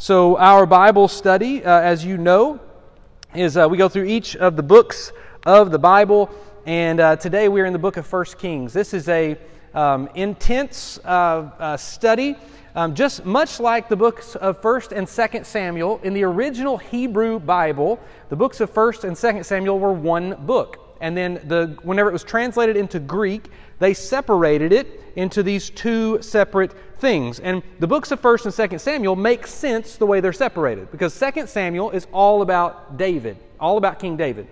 So, our Bible study, uh, as you know, is uh, we go through each of the books of the Bible, and uh, today we're in the book of First Kings. This is a um, intense uh, uh, study, um, just much like the books of First and Second Samuel. In the original Hebrew Bible, the books of First and Second Samuel were one book and then the, whenever it was translated into Greek, they separated it into these two separate things. And the books of 1st and 2nd Samuel make sense the way they're separated because 2nd Samuel is all about David, all about King David.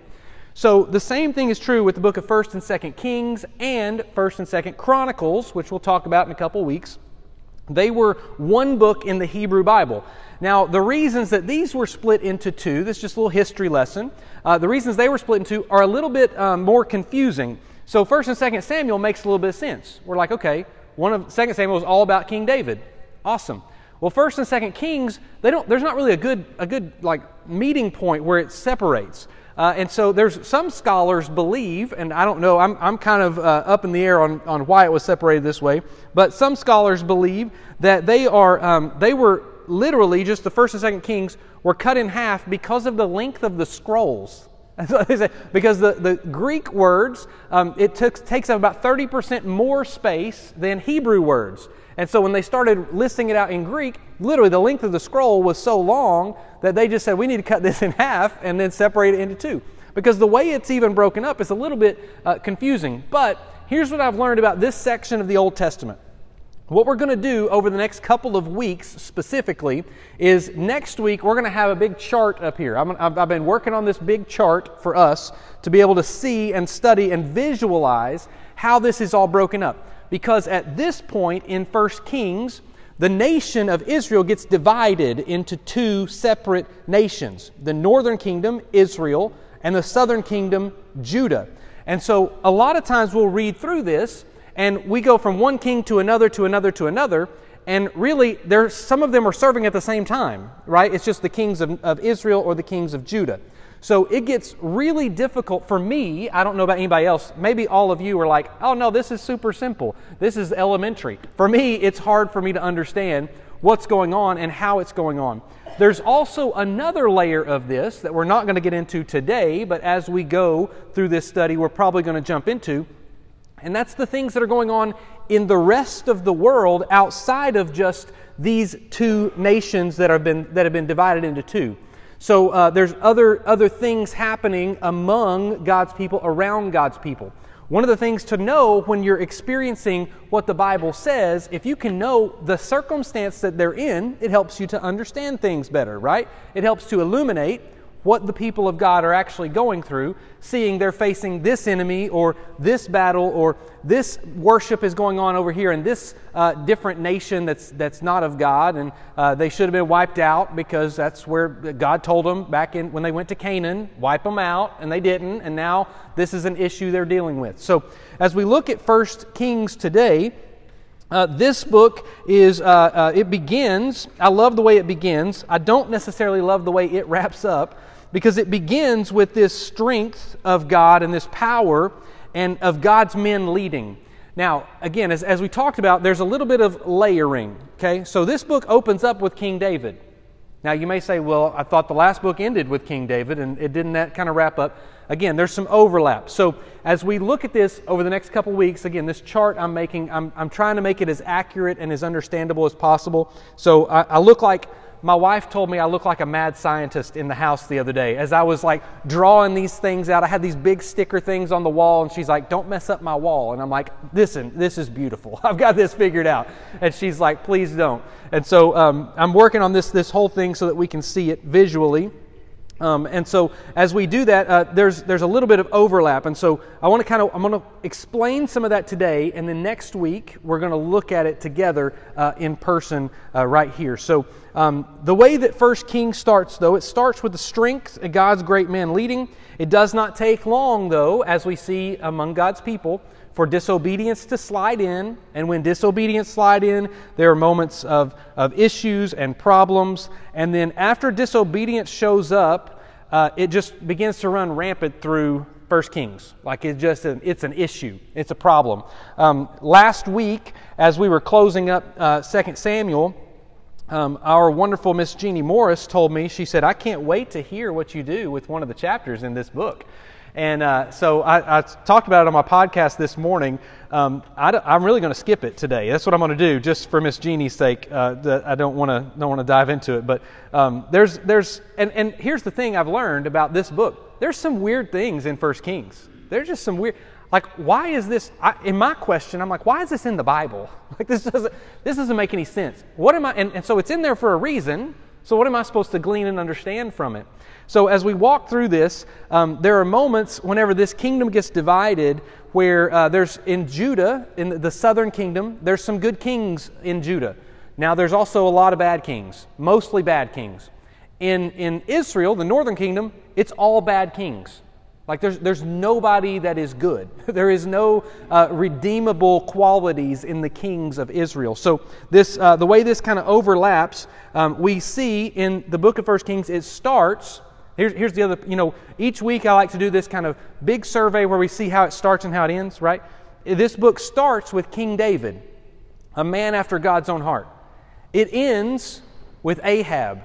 So the same thing is true with the book of 1st and 2nd Kings and 1st and 2nd Chronicles, which we'll talk about in a couple weeks. They were one book in the Hebrew Bible. Now, the reasons that these were split into two, this is just a little history lesson. Uh, the reasons they were split into are a little bit um, more confusing. So, 1st and 2nd Samuel makes a little bit of sense. We're like, okay, one of 2nd Samuel is all about King David. Awesome. Well, 1st and 2nd Kings, they don't, there's not really a good, a good like meeting point where it separates. Uh, and so there's some scholars believe, and I don't know, I'm, I'm kind of uh, up in the air on, on why it was separated this way, but some scholars believe that they are um, they were literally just the first and second kings were cut in half because of the length of the scrolls. because the, the Greek words, um, it took, takes up about 30% more space than Hebrew words. And so when they started listing it out in Greek, literally the length of the scroll was so long that they just said, we need to cut this in half and then separate it into two. Because the way it's even broken up is a little bit uh, confusing. But here's what I've learned about this section of the Old Testament. What we're going to do over the next couple of weeks specifically is next week we're going to have a big chart up here. i have been working on this big chart for us to be able to see and study and visualize how this is all broken up. Because at this point in 1 Kings, the nation of Israel gets divided into two separate nations the northern kingdom, Israel, and the southern kingdom, Judah. And so a lot of times we'll read through this and we go from one king to another to another to another. And really there some of them are serving at the same time right? It's just the kings of, of israel or the kings of judah. So it gets really difficult for me i don't know about anybody else maybe all of you are like oh no this is super simple. This is elementary. For me it's hard for me to understand what's going on and how it's going on. There's also another layer of this that we're not going to get into today but as we go through this study we're probably going to jump into and that's the things that are going on in the rest of the world outside of just these two nations that have been, that have been divided into two. So uh, there's other, other things happening among God's people, around God's people. One of the things to know when you're experiencing what the Bible says, if you can know the circumstance that they're in, it helps you to understand things better, right? It helps to illuminate what the people of God are actually going through, seeing they're facing this enemy or this battle or this worship is going on over here in this uh, different nation that's, that's not of God, and uh, they should have been wiped out because that's where God told them back in when they went to Canaan, wipe them out, and they didn't, and now this is an issue they're dealing with. So as we look at First Kings today, uh, this book is, uh, uh, it begins, I love the way it begins. I don't necessarily love the way it wraps up, because it begins with this strength of God and this power and of God's men leading. Now, again, as, as we talked about, there's a little bit of layering. Okay, so this book opens up with King David. Now, you may say, well, I thought the last book ended with King David, and it didn't that kind of wrap up. Again, there's some overlap. So, as we look at this over the next couple weeks, again, this chart I'm making, I'm, I'm trying to make it as accurate and as understandable as possible. So, I, I look like my wife told me I look like a mad scientist in the house the other day as I was like drawing these things out. I had these big sticker things on the wall, and she's like, Don't mess up my wall. And I'm like, Listen, this is beautiful. I've got this figured out. And she's like, Please don't. And so um, I'm working on this, this whole thing so that we can see it visually. Um, and so as we do that, uh, there's, there's a little bit of overlap. And so I want to kind of, I'm going to explain some of that today. And then next week, we're going to look at it together uh, in person uh, right here. So um, the way that First Kings starts, though, it starts with the strength of God's great men leading. It does not take long, though, as we see among God's people, for disobedience to slide in. And when disobedience slide in, there are moments of, of issues and problems. And then after disobedience shows up, uh, it just begins to run rampant through First Kings. Like it's just an, it's an issue. It's a problem. Um, last week, as we were closing up uh, Second Samuel, um, our wonderful Miss Jeannie Morris told me, she said, I can't wait to hear what you do with one of the chapters in this book. And uh, so I, I, talked about it on my podcast this morning. Um, I am really going to skip it today. That's what I'm going to do, just for Miss Jeannie's sake. Uh, I don't want to don't want to dive into it. But um, there's there's and, and here's the thing I've learned about this book. There's some weird things in First Kings. There's just some weird. Like, why is this? I, in my question, I'm like, why is this in the Bible? Like, this doesn't this doesn't make any sense. What am I? And, and so it's in there for a reason. So what am I supposed to glean and understand from it? So, as we walk through this, um, there are moments whenever this kingdom gets divided where uh, there's in Judah, in the southern kingdom, there's some good kings in Judah. Now, there's also a lot of bad kings, mostly bad kings. In, in Israel, the northern kingdom, it's all bad kings. Like there's, there's nobody that is good. there is no uh, redeemable qualities in the kings of Israel. So this, uh, the way this kind of overlaps, um, we see in the book of First Kings, it starts Here's, here's the other, you know, each week I like to do this kind of big survey where we see how it starts and how it ends, right? This book starts with King David, a man after God's own heart. It ends with Ahab,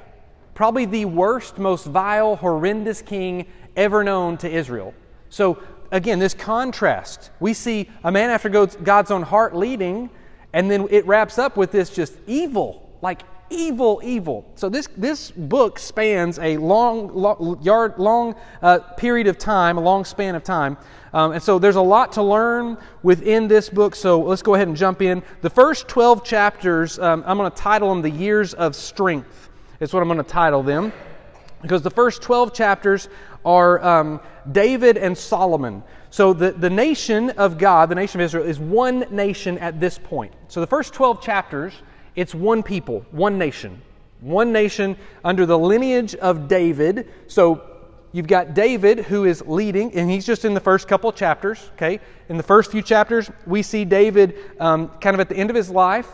probably the worst, most vile, horrendous king ever known to Israel. So, again, this contrast. We see a man after God's own heart leading, and then it wraps up with this just evil, like evil, evil. So this, this book spans a long, long, yard, long uh, period of time, a long span of time. Um, and so there's a lot to learn within this book. So let's go ahead and jump in. The first 12 chapters, um, I'm going to title them The Years of Strength. Is what I'm going to title them. Because the first 12 chapters are um, David and Solomon. So the, the nation of God, the nation of Israel, is one nation at this point. So the first 12 chapters it's one people, one nation. One nation under the lineage of David. So you've got David who is leading, and he's just in the first couple chapters, okay? In the first few chapters, we see David um, kind of at the end of his life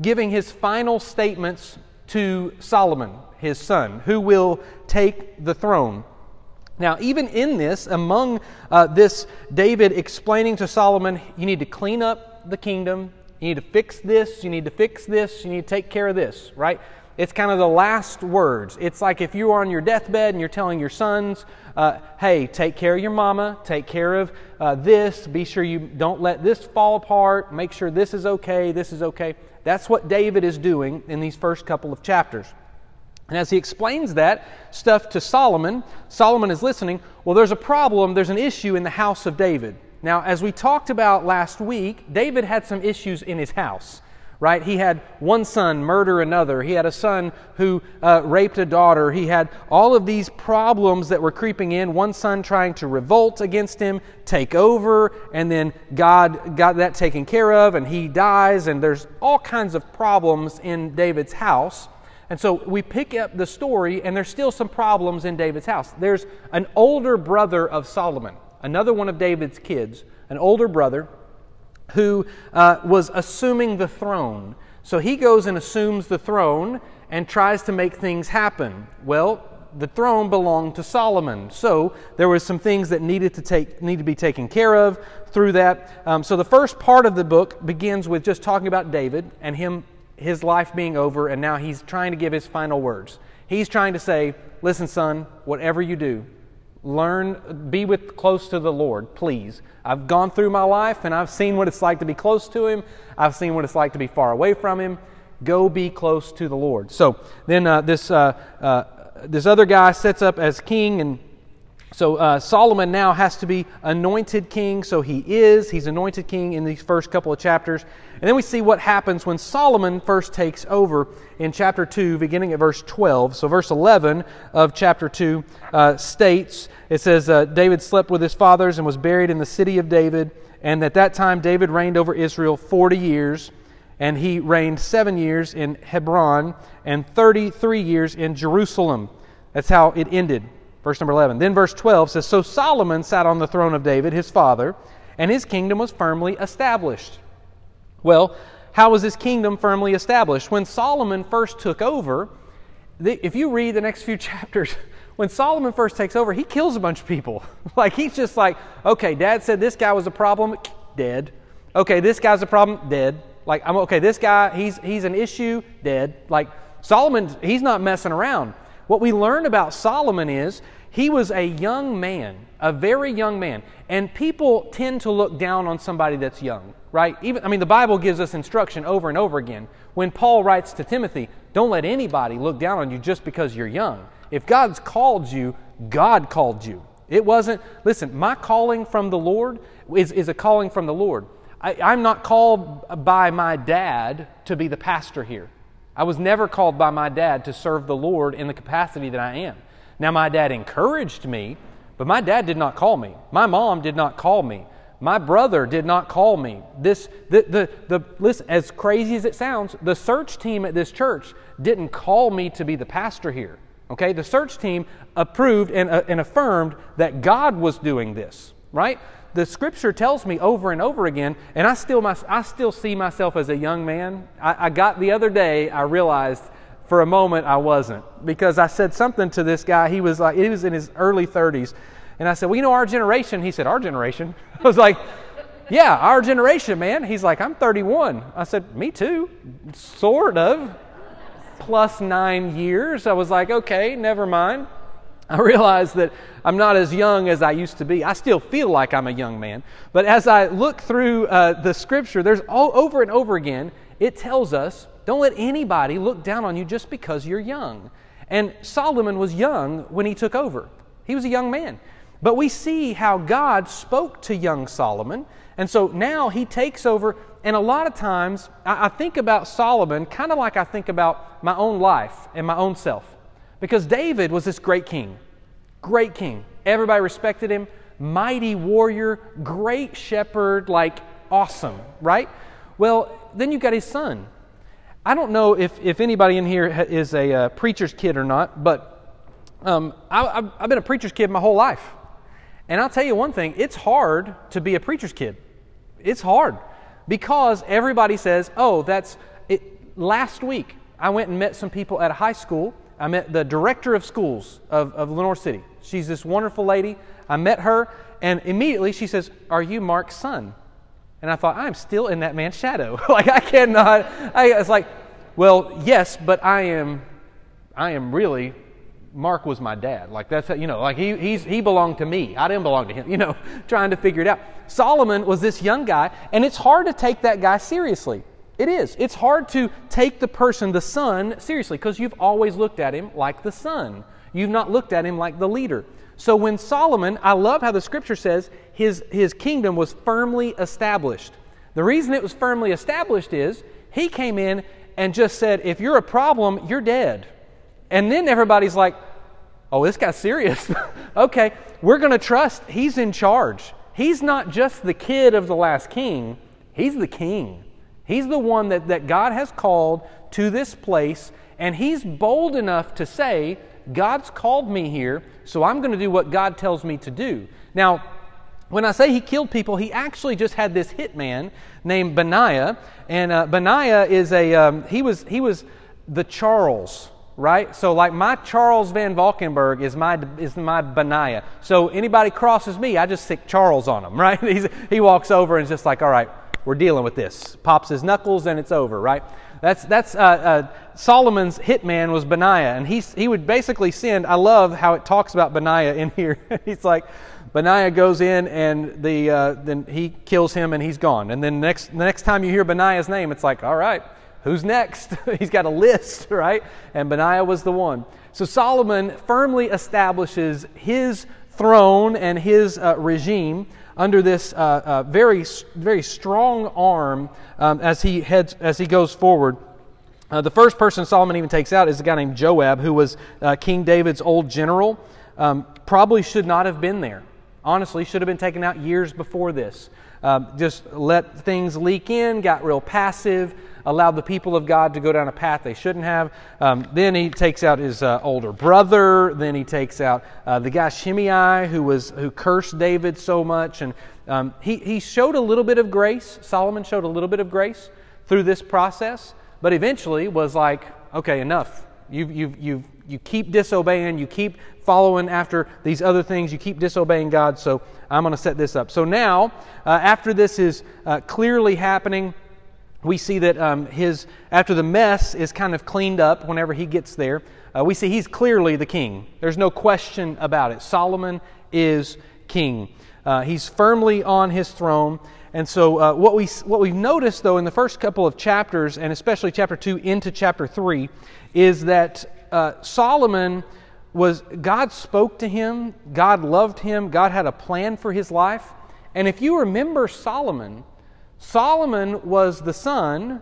giving his final statements to Solomon, his son, who will take the throne. Now, even in this, among uh, this, David explaining to Solomon, you need to clean up the kingdom, you need to fix this, you need to fix this, you need to take care of this, right? It's kind of the last words. It's like if you are on your deathbed and you're telling your sons, uh, hey, take care of your mama, take care of uh, this, be sure you don't let this fall apart, make sure this is okay, this is okay. That's what David is doing in these first couple of chapters. And as he explains that stuff to Solomon, Solomon is listening. Well, there's a problem, there's an issue in the house of David. Now, as we talked about last week, David had some issues in his house, right? He had one son murder another. He had a son who uh, raped a daughter. He had all of these problems that were creeping in. One son trying to revolt against him, take over, and then God got that taken care of, and he dies, and there's all kinds of problems in David's house. And so we pick up the story, and there's still some problems in David's house. There's an older brother of Solomon another one of David's kids, an older brother, who uh, was assuming the throne. So he goes and assumes the throne and tries to make things happen. Well, the throne belonged to Solomon. So there were some things that needed to take need to be taken care of through that. Um, so the first part of the book begins with just talking about David and him his life being over, and now he's trying to give his final words. He's trying to say, "Listen, son, whatever you do, learn be with close to the lord please. I've gone through my life and i've seen what it's like to be close to him. I've seen what it's like to be far away from him. Go be close to the lord. So then uh, this uh, uh, this other guy sets up as king and so uh, Solomon now has to be anointed king. So he is. He's anointed king in these first couple of chapters. And then we see what happens when Solomon first takes over in chapter 2, beginning at verse 12. So verse 11 of chapter 2 uh, states it says, uh, David slept with his fathers and was buried in the city of David. And at that time, David reigned over Israel 40 years. And he reigned seven years in Hebron and 33 years in Jerusalem. That's how it ended. Verse number 11. Then verse 12 says So Solomon sat on the throne of David, his father, and his kingdom was firmly established. Well, how was his kingdom firmly established? When Solomon first took over, if you read the next few chapters, when Solomon first takes over, he kills a bunch of people. like he's just like, okay, dad said this guy was a problem, dead. Okay, this guy's a problem, dead. Like I'm okay, this guy, he's he's an issue, dead. Like Solomon, he's not messing around. What we learn about Solomon is he was a young man, a very young man. And people tend to look down on somebody that's young, right? Even I mean the Bible gives us instruction over and over again. When Paul writes to Timothy, don't let anybody look down on you just because you're young. If God's called you, God called you. It wasn't, listen, my calling from the Lord is, is a calling from the Lord. I, I'm not called by my dad to be the pastor here. I was never called by my dad to serve the Lord in the capacity that I am. Now, my dad encouraged me, but my dad did not call me. My mom did not call me. My brother did not call me. This, the, the, the, listen, as crazy as it sounds, the search team at this church didn't call me to be the pastor here. Okay, the search team approved and, uh, and affirmed that God was doing this, right? The scripture tells me over and over again, and I still, my, I still see myself as a young man. I, I got the other day, I realized for a moment I wasn't because I said something to this guy. He was like, he was in his early 30s. And I said, Well, you know, our generation. He said, Our generation? I was like, Yeah, our generation, man. He's like, I'm 31. I said, Me too. Sort of. Plus nine years. I was like, Okay, never mind. I realize that I'm not as young as I used to be. I still feel like I'm a young man. But as I look through uh, the scripture, there's all, over and over again, it tells us don't let anybody look down on you just because you're young. And Solomon was young when he took over, he was a young man. But we see how God spoke to young Solomon. And so now he takes over. And a lot of times I, I think about Solomon kind of like I think about my own life and my own self. Because David was this great king, great king. Everybody respected him, mighty warrior, great shepherd, like awesome, right? Well, then you've got his son, I don't know if, if anybody in here is a uh, preacher's kid or not, but um, I, have been a preacher's kid my whole life. And I'll tell you one thing it's hard to be a preacher's kid. It's hard because everybody says, oh, that's it. Last week, I went and met some people at a high school. I met the director of schools of, of Lenoir City. She's this wonderful lady. I met her, and immediately she says, Are you Mark's son? And I thought, I'm still in that man's shadow. like I cannot. I, it's like, well, yes, but I am, I am really. Mark was my dad. Like that's how, you know, like he he's, he belonged to me. I didn't belong to him. You know, trying to figure it out. Solomon was this young guy, and it's hard to take that guy seriously. It is. It's hard to take the person, the son, seriously because you've always looked at him like the son. You've not looked at him like the leader. So when Solomon, I love how the scripture says his, his kingdom was firmly established. The reason it was firmly established is he came in and just said, if you're a problem, you're dead. And then everybody's like, oh, this guy's serious. okay, we're going to trust he's in charge. He's not just the kid of the last king, he's the king. He's the one that, that God has called to this place, and he's bold enough to say, God's called me here, so I'm going to do what God tells me to do. Now, when I say he killed people, he actually just had this hitman named Benaiah, and uh, Benaiah is a um, he was he was the Charles, right? So like my Charles Van Valkenburg is my is my Benaiah. So anybody crosses me, I just stick Charles on him, right? He's, he walks over and is just like, all right, we're dealing with this. Pops his knuckles and it's over, right? That's, that's uh, uh, Solomon's hitman was Benaiah, and he, he would basically send. I love how it talks about Benaiah in here. he's like, Benaiah goes in and the, uh, then he kills him and he's gone. And then next, the next time you hear Benaiah's name, it's like, all right, who's next? he's got a list, right? And Benaiah was the one. So Solomon firmly establishes his throne and his uh, regime under this uh, uh, very, very strong arm um, as, he heads, as he goes forward. Uh, the first person Solomon even takes out is a guy named Joab, who was uh, King David's old general. Um, probably should not have been there. Honestly, should have been taken out years before this. Um, just let things leak in, got real passive, allowed the people of God to go down a path they shouldn't have. Um, then he takes out his uh, older brother. Then he takes out uh, the guy Shimei who was who cursed David so much, and um, he he showed a little bit of grace. Solomon showed a little bit of grace through this process, but eventually was like, okay, enough. You you you you keep disobeying. You keep following after these other things. You keep disobeying God. So I'm going to set this up. So now, uh, after this is uh, clearly happening, we see that um, his after the mess is kind of cleaned up whenever he gets there uh, we see he's clearly the king. There's no question about it. Solomon is king. Uh, he's firmly on his throne. And so uh, what we what we've noticed though in the first couple of chapters and especially chapter 2 into chapter 3 is that uh, solomon was god spoke to him god loved him god had a plan for his life. And if you remember solomon Solomon was the son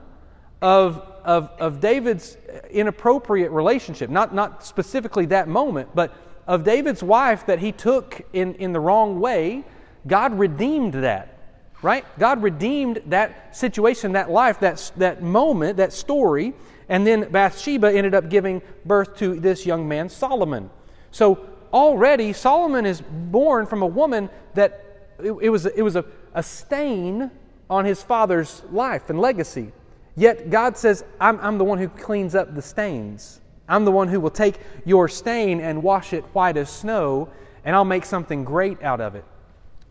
of, of, of David's inappropriate relationship, not, not specifically that moment, but of David's wife that he took in, in the wrong way. God redeemed that, right? God redeemed that situation, that life, that, that moment, that story. And then Bathsheba ended up giving birth to this young man, Solomon. So already, Solomon is born from a woman that it, it was, it was a, a stain on his father's life and legacy. Yet God says, I'm, I'm, the one who cleans up the stains. I'm the one who will take your stain and wash it white as snow, and I'll make something great out of it.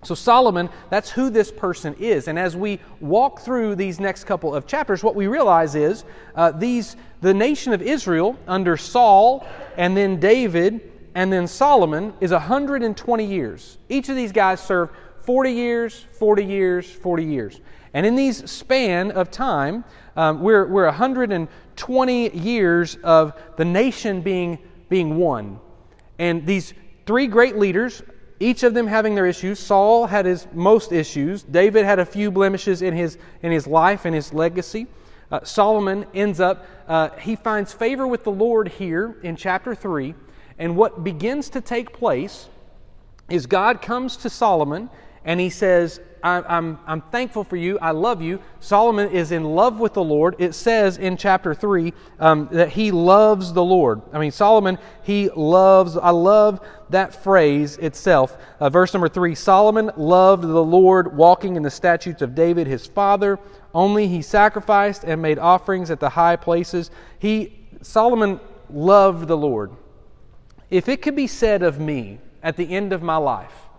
So, Solomon, that's who this person is. And as we walk through these next couple of chapters, what we realize is uh, these, the nation of Israel under Saul and then David and then Solomon is 120 years. Each of these guys served 40 years, 40 years, 40 years. And in these span of time, um, we're, we're 120 years of the nation being, being one. And these three great leaders, each of them having their issues. Saul had his most issues. David had a few blemishes in his, in his life and his legacy. Uh, Solomon ends up, uh, he finds favor with the Lord here in chapter 3. And what begins to take place is God comes to Solomon and he says, I'm, I'm, I'm thankful for you. I love you. Solomon is in love with the Lord. It says in chapter 3 um, that he loves the Lord. I mean, Solomon, he loves, I love that phrase itself. Uh, verse number 3 Solomon loved the Lord, walking in the statutes of David his father. Only he sacrificed and made offerings at the high places. He, Solomon loved the Lord. If it could be said of me at the end of my life,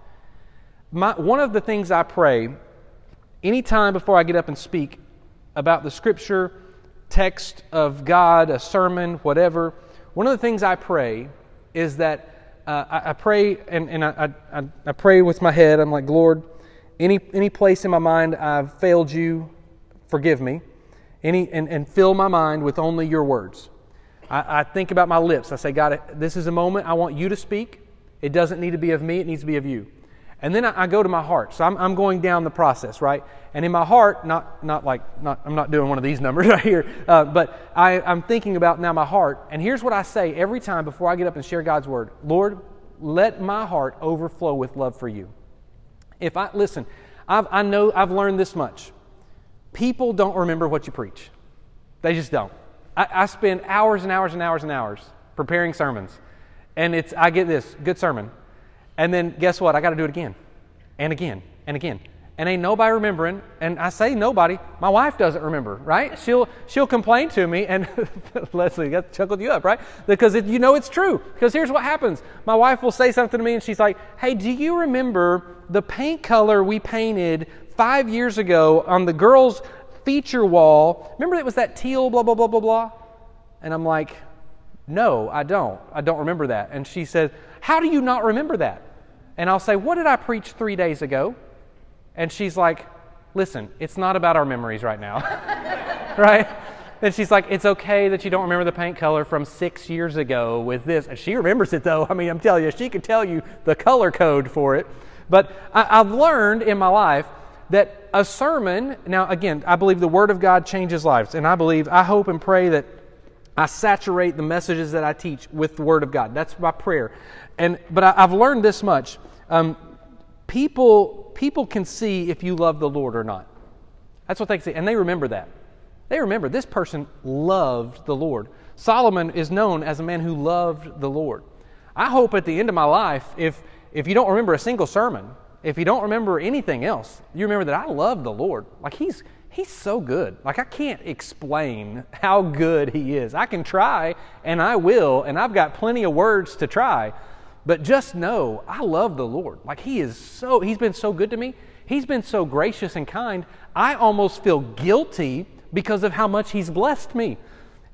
my, one of the things I pray anytime before I get up and speak about the scripture, text of God, a sermon, whatever, one of the things I pray is that uh, I, I, pray and, and I, I, I, pray with my head. I'm like, Lord, any, any place in my mind I've failed you, forgive me. Any, and, and fill my mind with only your words. I, I think about my lips. I say, God, this is a moment I want you to speak. It doesn't need to be of me, it needs to be of you. And then I, I go to my heart. So I'm, I'm, going down the process, right? And in my heart, not, not like, not, I'm not doing one of these numbers right here, uh, but I, I'm thinking about now my heart. And here's what I say every time before I get up and share God's word Lord, let my heart overflow with love for you. If I, listen, I've, I know I've learned this much. People don't remember what you preach, they just don't. I, I spend hours and hours and hours and hours preparing sermons. And it's, I get this good sermon. And then guess what? I got to do it again and again and again. And ain't nobody remembering. And I say nobody, my wife doesn't remember, right? She'll, she'll complain to me, and Leslie, got chuckled you up, right? Because it, you know it's true. Because here's what happens my wife will say something to me, and she's like, Hey, do you remember the paint color we painted five years ago on the girls' feature wall? Remember it was that teal, blah, blah, blah, blah, blah? And I'm like, No, I don't. I don't remember that. And she said, how do you not remember that? And I'll say, What did I preach three days ago? And she's like, Listen, it's not about our memories right now. right? And she's like, It's okay that you don't remember the paint color from six years ago with this. And she remembers it though. I mean, I'm telling you, she can tell you the color code for it. But I, I've learned in my life that a sermon, now again, I believe the Word of God changes lives. And I believe, I hope and pray that I saturate the messages that I teach with the Word of God. That's my prayer. And but I, have learned this much: um, people people can see if you love the Lord or not. That's what they see, and they remember that. They remember this person loved the Lord. Solomon is known as a man who loved the Lord. I hope at the end of my life, if if you don't remember a single sermon, if you don't remember anything else, you remember that I love the Lord. Like he's he's so good. Like I can't explain how good he is. I can try and I will, and I've got plenty of words to try. But just know, I love the Lord. Like He is so, He's been so good to me. He's been so gracious and kind. I almost feel guilty because of how much He's blessed me.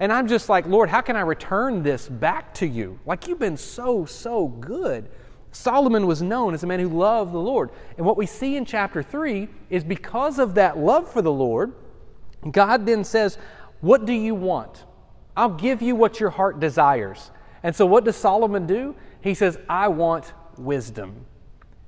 And I'm just like, Lord, how can I return this back to you? Like, you've been so, so good. Solomon was known as a man who loved the Lord. And what we see in chapter 3 is because of that love for the Lord, God then says, What do you want? I'll give you what your heart desires. And so, what does Solomon do? He says, I want wisdom.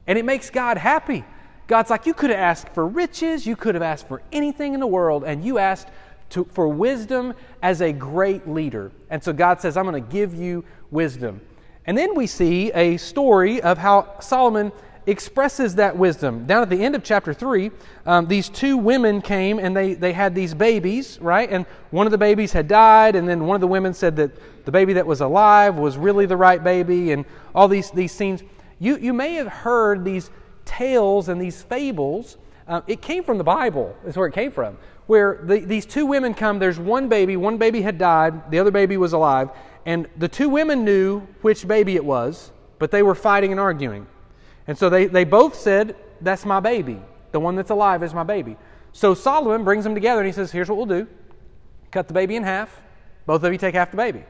And it makes God happy. God's like, You could have asked for riches, you could have asked for anything in the world, and you asked to, for wisdom as a great leader. And so, God says, I'm going to give you wisdom. And then we see a story of how Solomon expresses that wisdom. Down at the end of chapter 3, um, these two women came and they, they had these babies, right? And one of the babies had died, and then one of the women said that the baby that was alive was really the right baby, and all these, these scenes. You, you may have heard these tales and these fables. Uh, it came from the Bible, is where it came from, where the, these two women come, there's one baby, one baby had died, the other baby was alive, and the two women knew which baby it was, but they were fighting and arguing. And so they, they both said, That's my baby. The one that's alive is my baby. So Solomon brings them together and he says, Here's what we'll do cut the baby in half. Both of you take half the baby.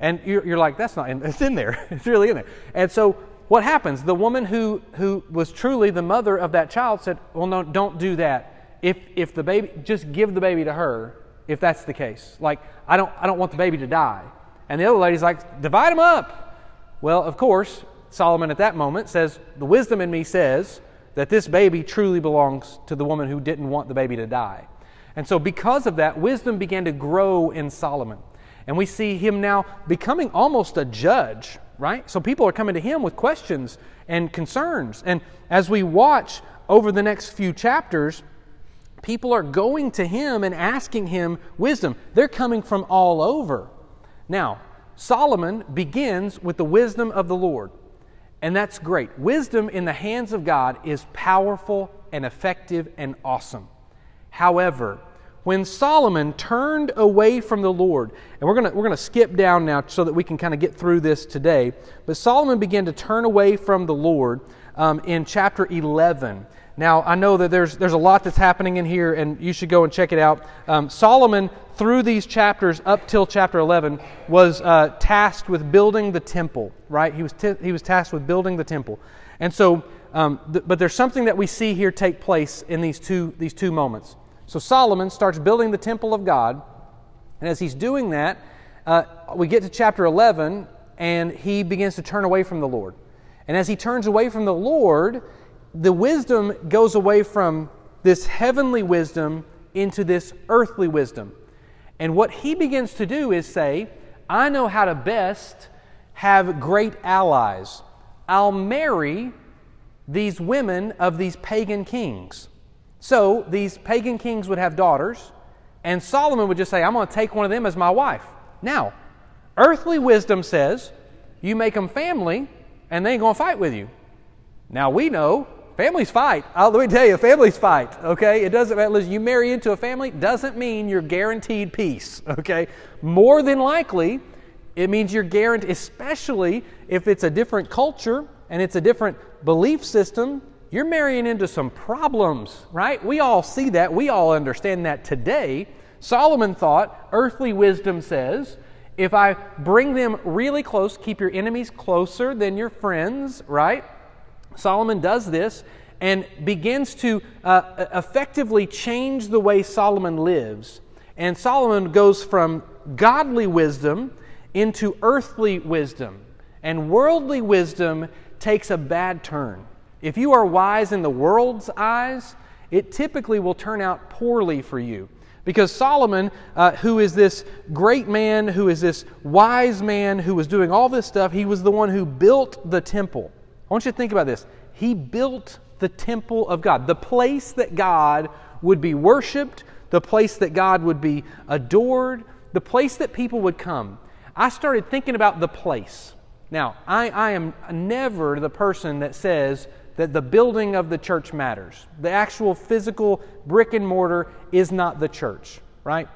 And you're, you're like, That's not in, it's in there. it's really in there. And so what happens? The woman who, who was truly the mother of that child said, Well, no, don't do that. If, if the baby, just give the baby to her if that's the case. Like, I don't, I don't want the baby to die. And the other lady's like, Divide them up. Well, of course, Solomon at that moment says, The wisdom in me says that this baby truly belongs to the woman who didn't want the baby to die. And so, because of that, wisdom began to grow in Solomon. And we see him now becoming almost a judge, right? So, people are coming to him with questions and concerns. And as we watch over the next few chapters, people are going to him and asking him wisdom. They're coming from all over. Now, Solomon begins with the wisdom of the Lord. And that's great. Wisdom in the hands of God is powerful and effective and awesome. However, when Solomon turned away from the Lord, and we're going we're to skip down now so that we can kind of get through this today, but Solomon began to turn away from the Lord um, in chapter 11. Now, I know that there's, there's a lot that's happening in here, and you should go and check it out. Um, Solomon, through these chapters up till chapter 11, was uh, tasked with building the temple, right? He was, t- he was tasked with building the temple. And so, um, th- but there's something that we see here take place in these two, these two moments. So Solomon starts building the temple of God, and as he's doing that, uh, we get to chapter 11, and he begins to turn away from the Lord. And as he turns away from the Lord, the wisdom goes away from this heavenly wisdom into this earthly wisdom. And what he begins to do is say, I know how to best have great allies. I'll marry these women of these pagan kings. So these pagan kings would have daughters, and Solomon would just say, I'm going to take one of them as my wife. Now, earthly wisdom says, you make them family, and they ain't going to fight with you. Now we know Families fight. I'll, let me tell you, families fight. Okay, it doesn't matter. You marry into a family doesn't mean you're guaranteed peace. Okay, more than likely, it means you're guaranteed, especially if it's a different culture and it's a different belief system. You're marrying into some problems, right? We all see that. We all understand that today. Solomon thought, earthly wisdom says, if I bring them really close, keep your enemies closer than your friends, right? Solomon does this and begins to uh, effectively change the way Solomon lives. And Solomon goes from godly wisdom into earthly wisdom. And worldly wisdom takes a bad turn. If you are wise in the world's eyes, it typically will turn out poorly for you. Because Solomon, uh, who is this great man, who is this wise man, who was doing all this stuff, he was the one who built the temple. I want you to think about this. He built the temple of God, the place that God would be worshiped, the place that God would be adored, the place that people would come. I started thinking about the place. Now, I, I am never the person that says that the building of the church matters. The actual physical brick and mortar is not the church, right?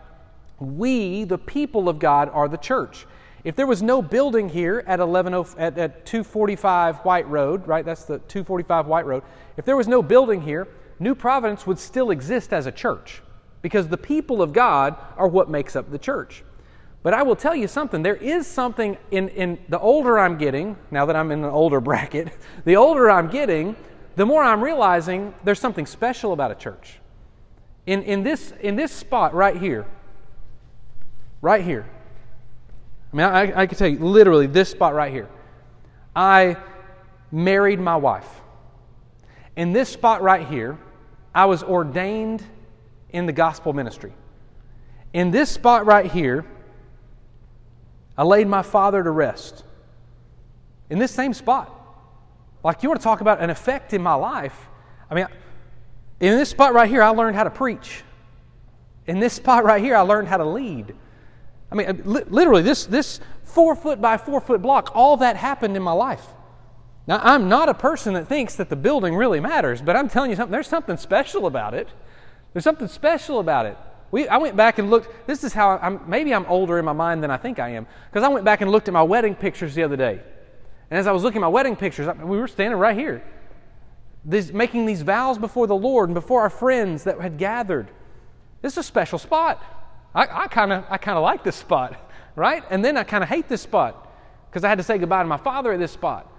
We, the people of God, are the church. If there was no building here at, 11, at, at 245 White Road, right, that's the 245 White Road, if there was no building here, New Providence would still exist as a church. because the people of God are what makes up the church. But I will tell you something. There is something in, in the older I'm getting, now that I'm in an older bracket, the older I'm getting, the more I'm realizing there's something special about a church. In, in, this, in this spot right here, right here, I mean, I, I can tell you literally this spot right here. I married my wife. In this spot right here, I was ordained in the gospel ministry. In this spot right here, I laid my father to rest. In this same spot. Like, you want to talk about an effect in my life? I mean, in this spot right here, I learned how to preach. In this spot right here, I learned how to lead. I mean, literally, this, this four foot by four foot block, all that happened in my life. Now, I'm not a person that thinks that the building really matters, but I'm telling you something, there's something special about it. There's something special about it. We, I went back and looked. This is how I'm, maybe I'm older in my mind than I think I am, because I went back and looked at my wedding pictures the other day. And as I was looking at my wedding pictures, we were standing right here, this, making these vows before the Lord and before our friends that had gathered. This is a special spot. I kind of I kind of like this spot, right? And then I kind of hate this spot because I had to say goodbye to my father at this spot.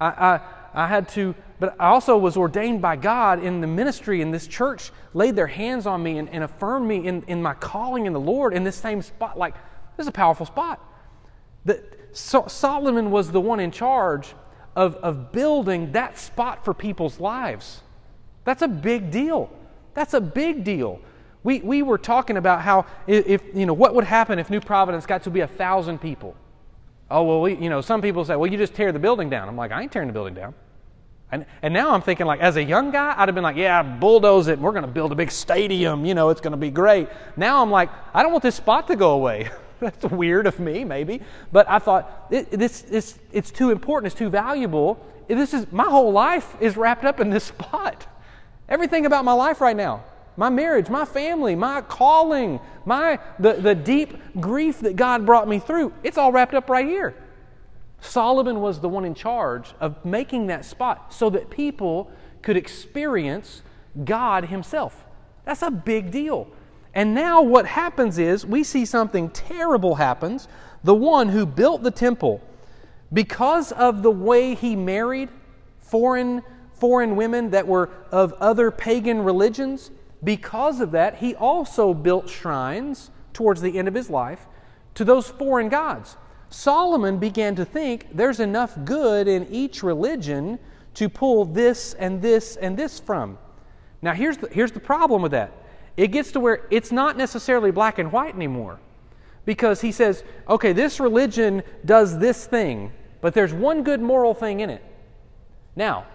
I, I, I had to, but I also was ordained by God in the ministry, and this church laid their hands on me and, and affirmed me in, in my calling in the Lord in this same spot. Like, this is a powerful spot. That so, Solomon was the one in charge of, of building that spot for people's lives. That's a big deal. That's a big deal. We, we were talking about how, if, you know, what would happen if New Providence got to be a thousand people? Oh, well, we, you know, some people say, well, you just tear the building down. I'm like, I ain't tearing the building down. And, and now I'm thinking, like, as a young guy, I'd have been like, yeah, bulldoze it, we're going to build a big stadium. You know, it's going to be great. Now I'm like, I don't want this spot to go away. That's weird of me, maybe. But I thought, it, this, this, it's too important, it's too valuable. This is, my whole life is wrapped up in this spot. Everything about my life right now my marriage, my family, my calling, my the, the deep grief that God brought me through. It's all wrapped up right here. Solomon was the one in charge of making that spot so that people could experience God Himself. That's a big deal. And now what happens is we see something terrible happens. The one who built the temple, because of the way he married foreign, foreign women that were of other pagan religions, because of that, he also built shrines towards the end of his life to those foreign gods. Solomon began to think there's enough good in each religion to pull this and this and this from. Now, here's the, here's the problem with that it gets to where it's not necessarily black and white anymore. Because he says, okay, this religion does this thing, but there's one good moral thing in it. Now,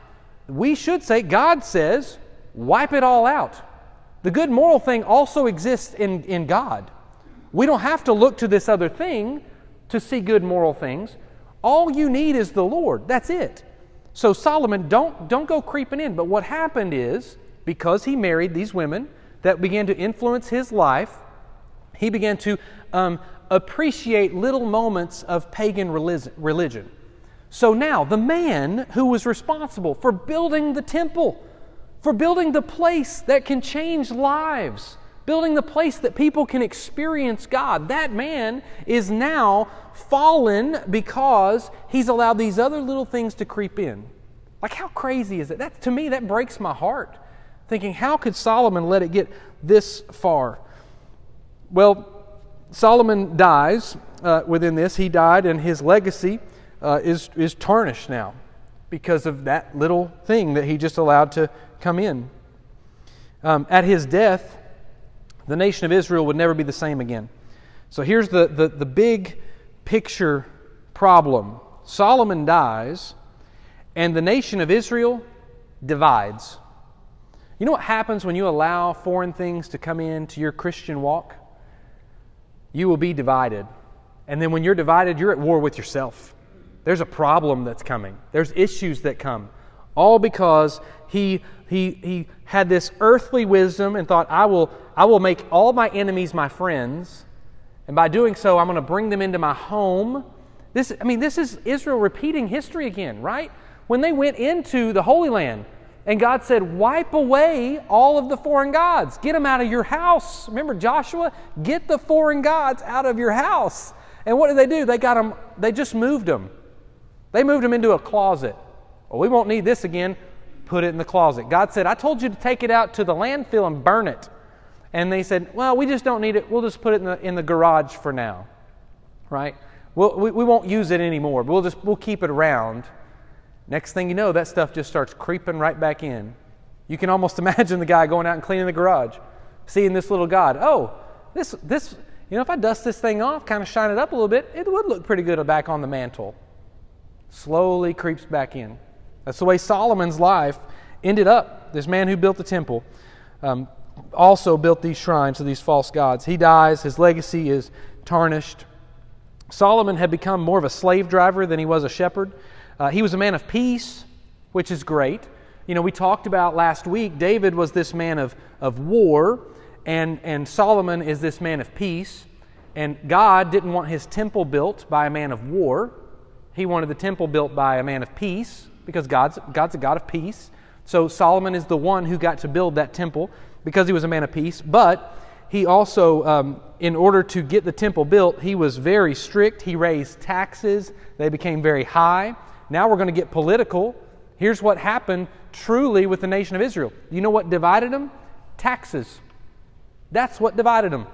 we should say, God says, wipe it all out. The good moral thing also exists in, in God. We don't have to look to this other thing to see good moral things. All you need is the Lord. That's it. So Solomon, don't, don't go creeping in. But what happened is, because he married these women that began to influence his life, he began to um, appreciate little moments of pagan religion. So now, the man who was responsible for building the temple, for building the place that can change lives, building the place that people can experience God. That man is now fallen because he's allowed these other little things to creep in. Like, how crazy is it? That, to me, that breaks my heart. Thinking, how could Solomon let it get this far? Well, Solomon dies uh, within this. He died, and his legacy uh, is, is tarnished now because of that little thing that he just allowed to come in. Um, at his death, the nation of Israel would never be the same again. So here's the, the, the big picture problem Solomon dies, and the nation of Israel divides. You know what happens when you allow foreign things to come into your Christian walk? You will be divided. And then when you're divided, you're at war with yourself. There's a problem that's coming, there's issues that come. All because he, he, he had this earthly wisdom and thought, I will, I will make all my enemies my friends. And by doing so, I'm going to bring them into my home. This, I mean, this is Israel repeating history again, right? When they went into the Holy Land, And God said, Wipe away all of the foreign gods. Get them out of your house. Remember Joshua? Get the foreign gods out of your house. And what did they do? They got them, they just moved them. They moved them into a closet. Well, we won't need this again. Put it in the closet. God said, I told you to take it out to the landfill and burn it. And they said, Well, we just don't need it. We'll just put it in the, in the garage for now. Right? We'll, we, we won't use it anymore. We'll just we'll keep it around. Next thing you know, that stuff just starts creeping right back in. You can almost imagine the guy going out and cleaning the garage, seeing this little God. Oh, this, this, you know, if I dust this thing off, kind of shine it up a little bit, it would look pretty good back on the mantle. Slowly creeps back in. That's the way Solomon's life ended up. This man who built the temple um, also built these shrines to these false gods. He dies, his legacy is tarnished. Solomon had become more of a slave driver than he was a shepherd. Uh, he was a man of peace, which is great. You know, we talked about last week, David was this man of, of war, and, and Solomon is this man of peace. And God didn't want his temple built by a man of war. He wanted the temple built by a man of peace because God's, God's a God of peace. So Solomon is the one who got to build that temple because he was a man of peace. But he also, um, in order to get the temple built, he was very strict. He raised taxes, they became very high. Now we're going to get political. Here's what happened truly with the nation of Israel. You know what divided them? Taxes. That's what divided them.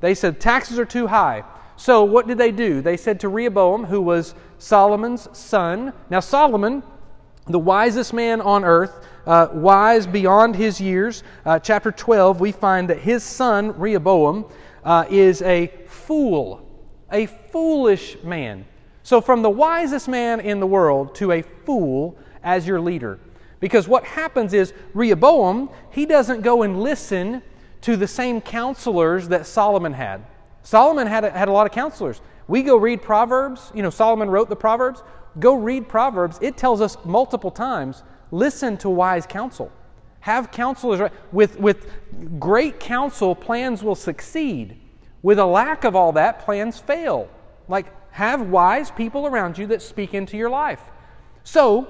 They said taxes are too high. So what did they do? They said to Rehoboam, who was Solomon's son. Now, Solomon, the wisest man on earth, uh, wise beyond his years. Uh, chapter 12, we find that his son, Rehoboam, uh, is a fool, a foolish man. So, from the wisest man in the world to a fool as your leader. Because what happens is Rehoboam, he doesn't go and listen to the same counselors that Solomon had. Solomon had a, had a lot of counselors. We go read Proverbs. You know, Solomon wrote the Proverbs. Go read Proverbs. It tells us multiple times Listen to wise counsel. Have counselors. With, with great counsel, plans will succeed. With a lack of all that, plans fail. Like, have wise people around you that speak into your life. So,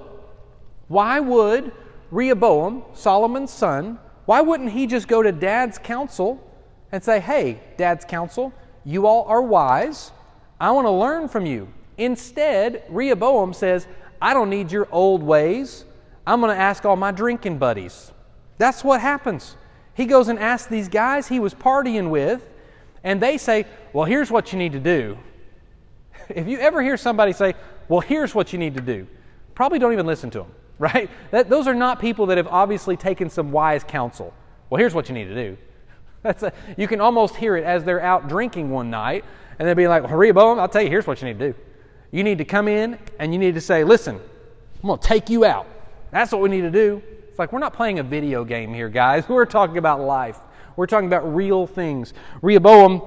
why would Rehoboam, Solomon's son, why wouldn't he just go to dad's counsel and say, Hey, dad's counsel, you all are wise. I want to learn from you. Instead, Rehoboam says, I don't need your old ways. I'm going to ask all my drinking buddies. That's what happens. He goes and asks these guys he was partying with, and they say, Well, here's what you need to do. If you ever hear somebody say, Well, here's what you need to do, probably don't even listen to them, right? That, those are not people that have obviously taken some wise counsel. Well, here's what you need to do. That's a, you can almost hear it as they're out drinking one night, and they'll be like, well, Rehoboam, I'll tell you, here's what you need to do. You need to come in and you need to say, Listen, I'm going to take you out. That's what we need to do. It's like we're not playing a video game here, guys. We're talking about life. We're talking about real things. Rehoboam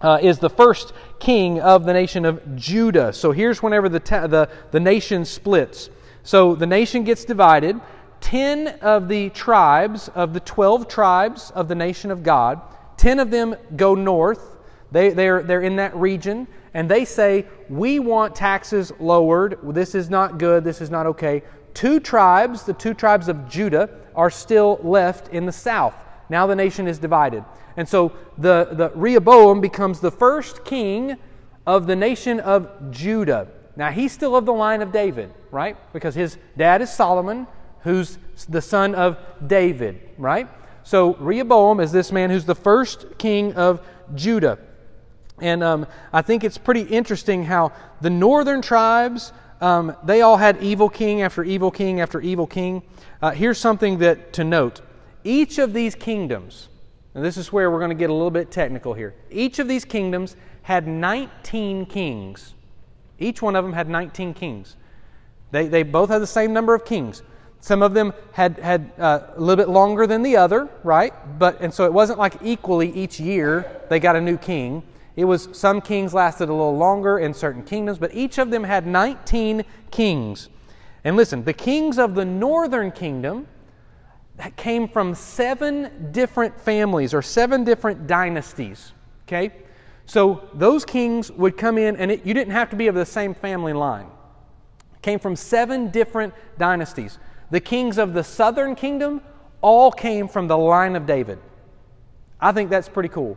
uh, is the first king of the nation of Judah. So here's whenever the, ta- the, the nation splits. So the nation gets divided. Ten of the tribes, of the 12 tribes of the nation of God, 10 of them go north. They, they're, they're in that region, and they say, We want taxes lowered. This is not good. This is not okay two tribes, the two tribes of Judah, are still left in the south. Now the nation is divided. And so the, the Rehoboam becomes the first king of the nation of Judah. Now he's still of the line of David, right? Because his dad is Solomon, who's the son of David, right? So Rehoboam is this man who's the first king of Judah. And um, I think it's pretty interesting how the northern tribes um, they all had evil king after evil king after evil king. Uh, here's something that to note: each of these kingdoms, and this is where we're going to get a little bit technical here. Each of these kingdoms had 19 kings. Each one of them had 19 kings. They, they both had the same number of kings. Some of them had, had uh, a little bit longer than the other, right? But and so it wasn't like equally each year they got a new king. It was some kings lasted a little longer in certain kingdoms, but each of them had 19 kings. And listen, the kings of the northern kingdom came from seven different families or seven different dynasties. Okay? So those kings would come in, and it, you didn't have to be of the same family line. Came from seven different dynasties. The kings of the southern kingdom all came from the line of David. I think that's pretty cool.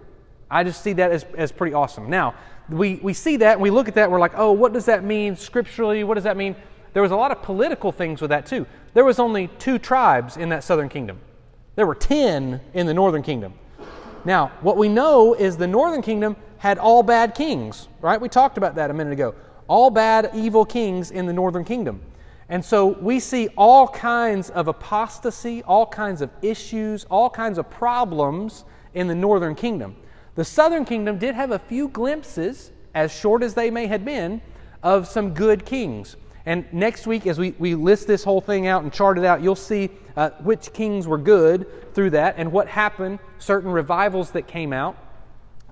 I just see that as, as pretty awesome. Now, we, we see that and we look at that we're like, oh, what does that mean scripturally? What does that mean? There was a lot of political things with that too. There was only two tribes in that southern kingdom. There were 10 in the northern kingdom. Now, what we know is the northern kingdom had all bad kings, right? We talked about that a minute ago. All bad, evil kings in the northern kingdom. And so we see all kinds of apostasy, all kinds of issues, all kinds of problems in the northern kingdom. The southern kingdom did have a few glimpses, as short as they may have been, of some good kings. And next week, as we, we list this whole thing out and chart it out, you'll see uh, which kings were good through that and what happened, certain revivals that came out.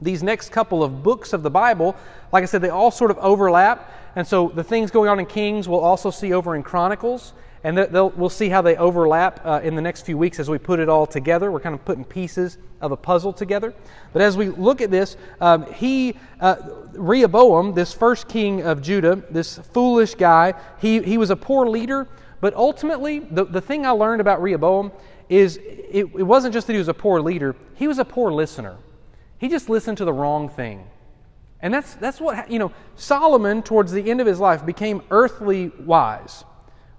These next couple of books of the Bible, like I said, they all sort of overlap. And so the things going on in Kings we'll also see over in Chronicles. And we'll see how they overlap uh, in the next few weeks as we put it all together. We're kind of putting pieces of a puzzle together. But as we look at this, um, he, uh, Rehoboam, this first king of Judah, this foolish guy, he, he was a poor leader. But ultimately, the, the thing I learned about Rehoboam is it, it wasn't just that he was a poor leader, he was a poor listener. He just listened to the wrong thing. And that's, that's what, you know, Solomon, towards the end of his life, became earthly wise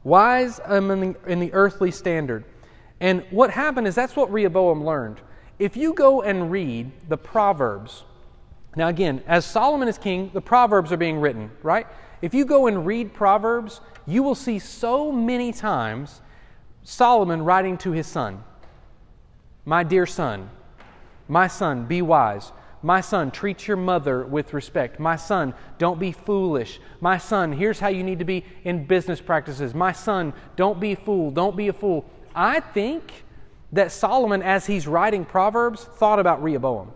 wise um, in the, in the earthly standard. And what happened is that's what Rehoboam learned. If you go and read the Proverbs, now again, as Solomon is king, the Proverbs are being written, right? If you go and read Proverbs, you will see so many times Solomon writing to his son, My dear son, my son, be wise. My son, treat your mother with respect. My son, don't be foolish. My son, here's how you need to be in business practices. My son, don't be a fool. Don't be a fool. I think that Solomon, as he's writing Proverbs, thought about Rehoboam.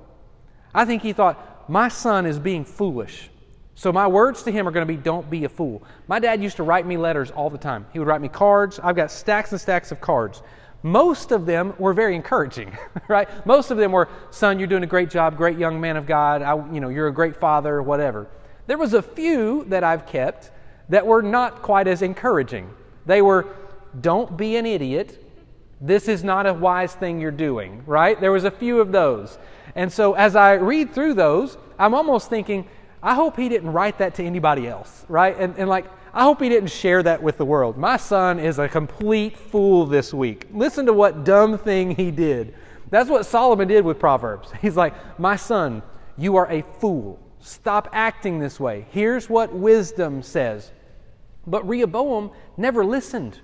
I think he thought, my son is being foolish. So my words to him are going to be, don't be a fool. My dad used to write me letters all the time. He would write me cards. I've got stacks and stacks of cards. Most of them were very encouraging, right? Most of them were, son, you're doing a great job, great young man of God, I, you know, you're a great father, whatever. There was a few that I've kept that were not quite as encouraging. They were, don't be an idiot. This is not a wise thing you're doing, right? There was a few of those. And so as I read through those, I'm almost thinking, I hope he didn't write that to anybody else, right? And, and like, I hope he didn't share that with the world. My son is a complete fool this week. Listen to what dumb thing he did. That's what Solomon did with Proverbs. He's like, My son, you are a fool. Stop acting this way. Here's what wisdom says. But Rehoboam never listened,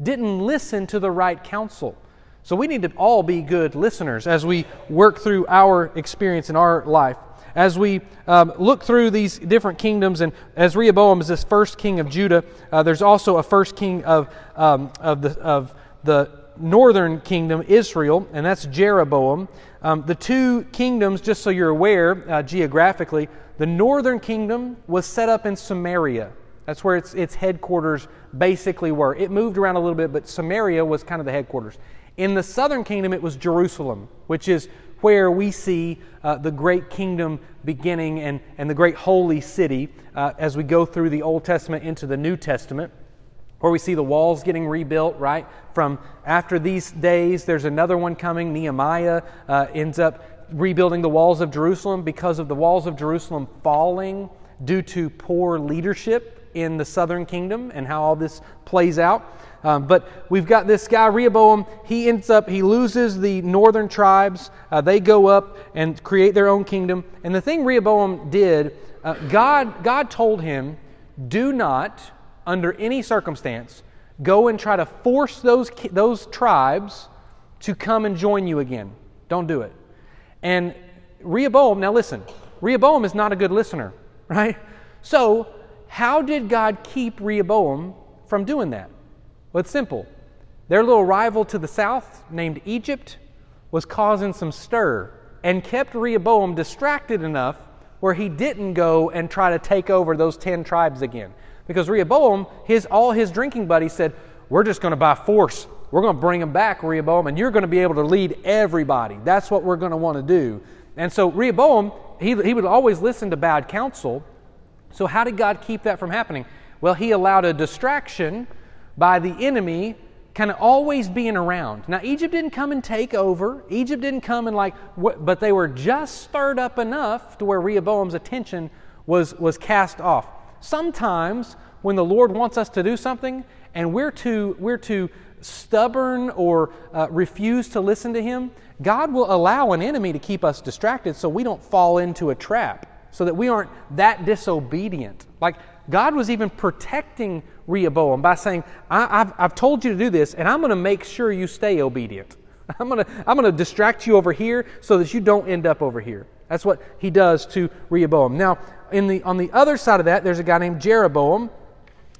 didn't listen to the right counsel. So we need to all be good listeners as we work through our experience in our life as we um, look through these different kingdoms, and as Rehoboam is this first king of Judah, uh, there's also a first king of, um, of, the, of the northern kingdom, Israel, and that's Jeroboam. Um, the two kingdoms, just so you're aware uh, geographically, the northern kingdom was set up in Samaria. That's where its, its headquarters basically were. It moved around a little bit, but Samaria was kind of the headquarters. In the southern kingdom, it was Jerusalem, which is where we see uh, the great kingdom beginning and, and the great holy city uh, as we go through the Old Testament into the New Testament, where we see the walls getting rebuilt, right? From after these days, there's another one coming. Nehemiah uh, ends up rebuilding the walls of Jerusalem because of the walls of Jerusalem falling due to poor leadership in the southern kingdom and how all this plays out. Um, but we've got this guy, Rehoboam. He ends up, he loses the northern tribes. Uh, they go up and create their own kingdom. And the thing Rehoboam did, uh, God, God told him, do not, under any circumstance, go and try to force those, those tribes to come and join you again. Don't do it. And Rehoboam, now listen, Rehoboam is not a good listener, right? So, how did God keep Rehoboam from doing that? Well, it's simple. Their little rival to the south, named Egypt, was causing some stir and kept Rehoboam distracted enough where he didn't go and try to take over those 10 tribes again. Because Rehoboam, his, all his drinking buddies said, We're just going to by force. We're going to bring them back, Rehoboam, and you're going to be able to lead everybody. That's what we're going to want to do. And so Rehoboam, he, he would always listen to bad counsel. So, how did God keep that from happening? Well, he allowed a distraction by the enemy kind of always being around. Now, Egypt didn't come and take over. Egypt didn't come and like, but they were just stirred up enough to where Rehoboam's attention was, was cast off. Sometimes when the Lord wants us to do something and we're too, we're too stubborn or uh, refuse to listen to Him, God will allow an enemy to keep us distracted so we don't fall into a trap, so that we aren't that disobedient. Like God was even protecting Rehoboam by saying, I, have I've told you to do this, and I'm going to make sure you stay obedient. I'm going to I'm going to distract you over here so that you don't end up over here. That's what he does to Rehoboam. Now, in the, on the other side of that, there's a guy named Jeroboam.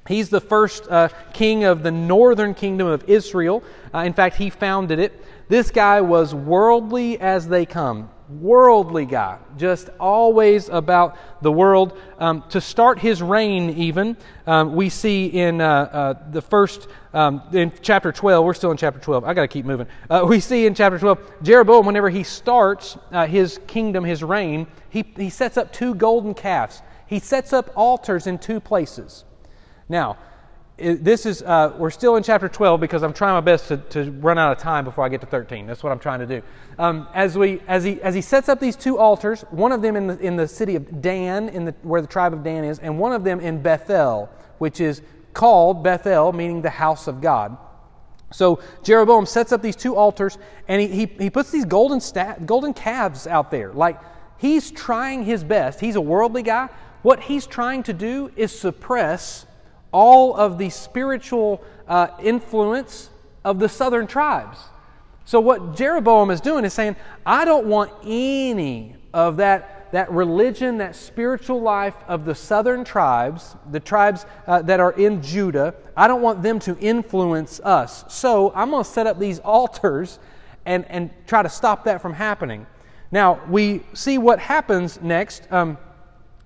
He's the first uh, king of the northern kingdom of Israel. Uh, in fact, he founded it. This guy was worldly as they come worldly guy, just always about the world. Um, to start his reign, even, um, we see in uh, uh, the first, um, in chapter 12, we're still in chapter 12, I got to keep moving. Uh, we see in chapter 12, Jeroboam, whenever he starts uh, his kingdom, his reign, he, he sets up two golden calves. He sets up altars in two places. Now, this is uh, we're still in chapter 12 because i'm trying my best to, to run out of time before i get to 13 that's what i'm trying to do. Um, as, we, as, he, as he sets up these two altars one of them in the, in the city of dan in the, where the tribe of dan is and one of them in bethel which is called bethel meaning the house of god. So jeroboam sets up these two altars and he, he, he puts these golden, sta- golden calves out there. Like he's trying his best. He's a worldly guy. What he's trying to do is suppress all of the spiritual uh, influence of the southern tribes. So, what Jeroboam is doing is saying, I don't want any of that, that religion, that spiritual life of the southern tribes, the tribes uh, that are in Judah, I don't want them to influence us. So, I'm going to set up these altars and, and try to stop that from happening. Now, we see what happens next. Um,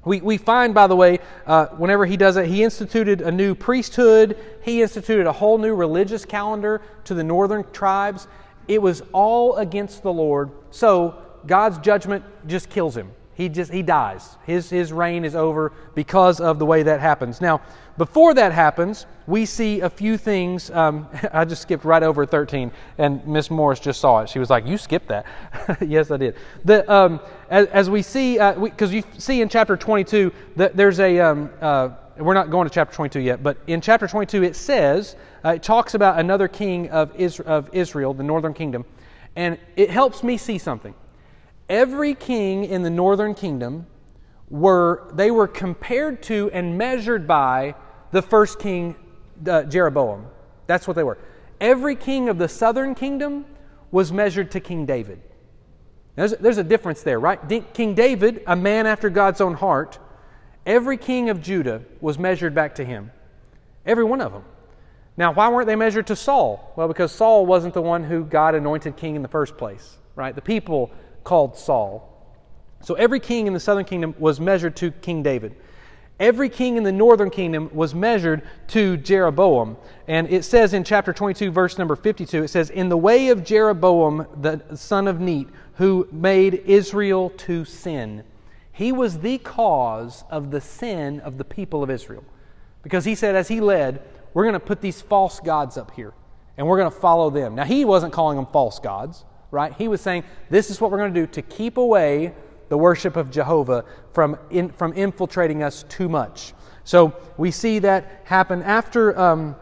we, we find, by the way, uh, whenever he does it, he instituted a new priesthood, he instituted a whole new religious calendar to the northern tribes. It was all against the Lord. So God's judgment just kills him. He just he dies. His his reign is over because of the way that happens. Now, before that happens, we see a few things. Um, I just skipped right over 13, and Miss Morris just saw it. She was like, "You skipped that." yes, I did. The, um, as, as, we see, because uh, you see in chapter 22 that there's a. Um, uh, we're not going to chapter 22 yet, but in chapter 22 it says uh, it talks about another king of, Is- of Israel, the northern kingdom, and it helps me see something every king in the northern kingdom were they were compared to and measured by the first king uh, Jeroboam. That's what they were. Every king of the southern kingdom was measured to King David. There's, there's a difference there, right? King David, a man after God's own heart, every king of Judah was measured back to him. Every one of them. Now, why weren't they measured to Saul? Well, because Saul wasn't the one who God anointed king in the first place, right? The people called Saul. So every king in the southern kingdom was measured to King David. Every king in the northern kingdom was measured to Jeroboam. And it says in chapter 22, verse number 52, it says, In the way of Jeroboam, the son of Nebat, who made Israel to sin. He was the cause of the sin of the people of Israel. Because he said, as he led, we're going to put these false gods up here, and we're going to follow them. Now, he wasn't calling them false gods right? He was saying, This is what we're going to do to keep away the worship of Jehovah from, in, from infiltrating us too much. So we see that happen after, um,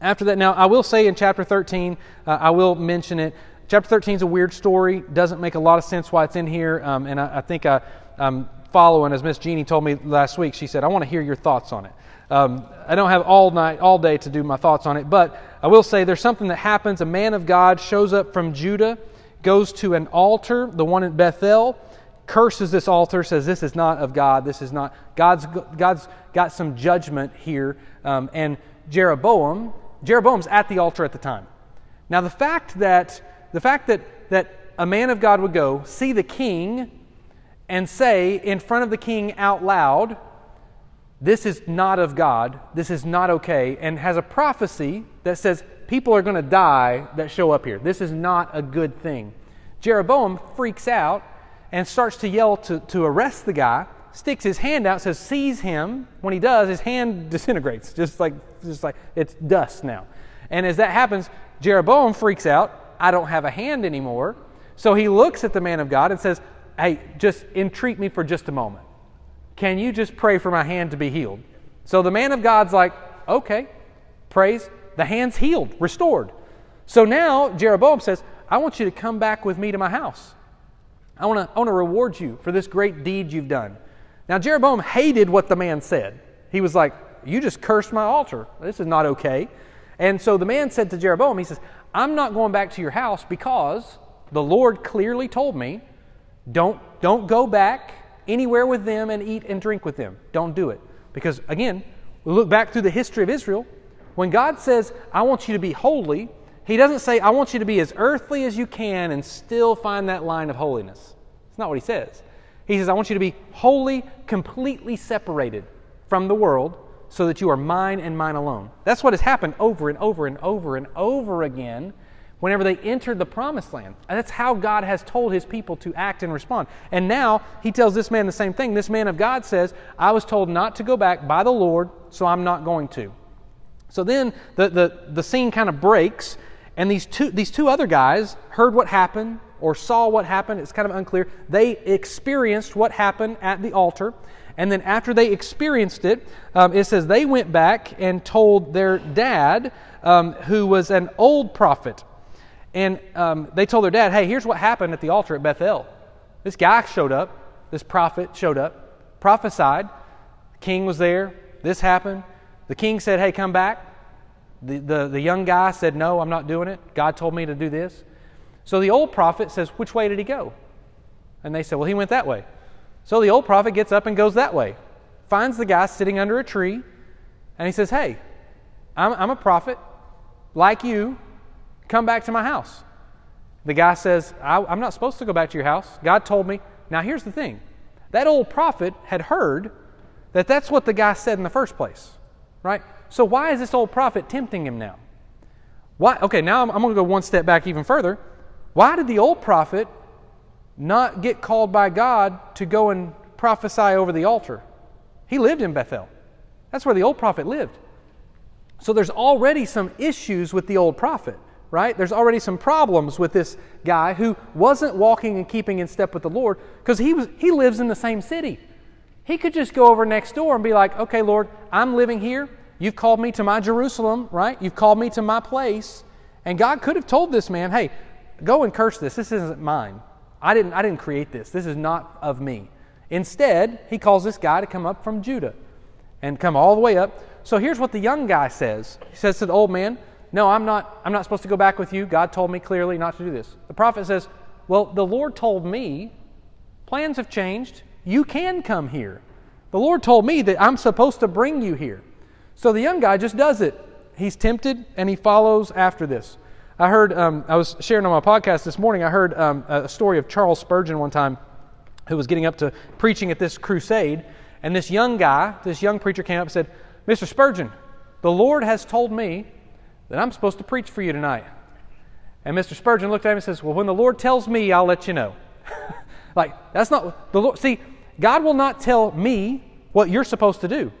after that. Now, I will say in chapter 13, uh, I will mention it. Chapter 13 is a weird story, doesn't make a lot of sense why it's in here, um, and I, I think I, am following, as Miss Jeannie told me last week, she said, I want to hear your thoughts on it. Um, I don't have all night, all day to do my thoughts on it, but I will say there's something that happens. A man of God shows up from Judah, goes to an altar, the one in Bethel, curses this altar, says this is not of God. This is not God's. God's got some judgment here. Um, and Jeroboam, Jeroboam's at the altar at the time. Now the fact that the fact that that a man of God would go see the king and say in front of the king out loud, this is not of God, this is not okay, and has a prophecy that says people are going to die that show up here. This is not a good thing. Jeroboam freaks out and starts to yell to, to arrest the guy, sticks his hand out, says, Seize him. When he does, his hand disintegrates, just like, just like it's dust now. And as that happens, Jeroboam freaks out. I don't have a hand anymore. So he looks at the man of God and says, Hey, just entreat me for just a moment. Can you just pray for my hand to be healed? So the man of God's like, Okay, praise. The hand's healed, restored. So now Jeroboam says, I want you to come back with me to my house. I want to I want to reward you for this great deed you've done. Now, Jeroboam hated what the man said. He was like, You just cursed my altar. This is not okay. And so the man said to Jeroboam, He says, I'm not going back to your house because the Lord clearly told me, don't, don't go back anywhere with them and eat and drink with them. Don't do it. Because again, we look back through the history of Israel. When God says, I want you to be holy, He doesn't say, I want you to be as earthly as you can and still find that line of holiness. It's not what He says. He says, I want you to be wholly, completely separated from the world so that you are mine and mine alone. That's what has happened over and over and over and over again whenever they entered the promised land. And that's how God has told his people to act and respond. And now he tells this man the same thing. This man of God says, I was told not to go back by the Lord, so I'm not going to. So then the, the, the scene kind of breaks, and these two, these two other guys heard what happened or saw what happened. It's kind of unclear. They experienced what happened at the altar. And then after they experienced it, um, it says they went back and told their dad, um, who was an old prophet. And um, they told their dad, hey, here's what happened at the altar at Bethel. This guy showed up, this prophet showed up, prophesied. The king was there. This happened. The king said, hey, come back. The, the, the young guy said, no, I'm not doing it. God told me to do this. So the old prophet says, Which way did he go? And they said, Well, he went that way. So the old prophet gets up and goes that way, finds the guy sitting under a tree, and he says, Hey, I'm, I'm a prophet like you. Come back to my house. The guy says, I'm not supposed to go back to your house. God told me. Now, here's the thing that old prophet had heard that that's what the guy said in the first place, right? So, why is this old prophet tempting him now? Why? Okay, now I'm, I'm going to go one step back even further. Why did the old prophet not get called by God to go and prophesy over the altar? He lived in Bethel. That's where the old prophet lived. So there's already some issues with the old prophet, right? There's already some problems with this guy who wasn't walking and keeping in step with the Lord because he, was, he lives in the same city. He could just go over next door and be like, okay, Lord, I'm living here. You've called me to my Jerusalem, right? You've called me to my place. And God could have told this man, hey, Go and curse this. This isn't mine. I didn't, I didn't create this. This is not of me. Instead, he calls this guy to come up from Judah and come all the way up. So here's what the young guy says. He says to the old man, No, I'm not, I'm not supposed to go back with you. God told me clearly not to do this. The prophet says, Well, the Lord told me, plans have changed. You can come here. The Lord told me that I'm supposed to bring you here. So the young guy just does it. He's tempted and he follows after this. I heard, um, I was sharing on my podcast this morning, I heard um, a story of Charles Spurgeon one time who was getting up to preaching at this crusade. And this young guy, this young preacher came up and said, Mr. Spurgeon, the Lord has told me that I'm supposed to preach for you tonight. And Mr. Spurgeon looked at him and says, Well, when the Lord tells me, I'll let you know. like, that's not the Lord. See, God will not tell me what you're supposed to do.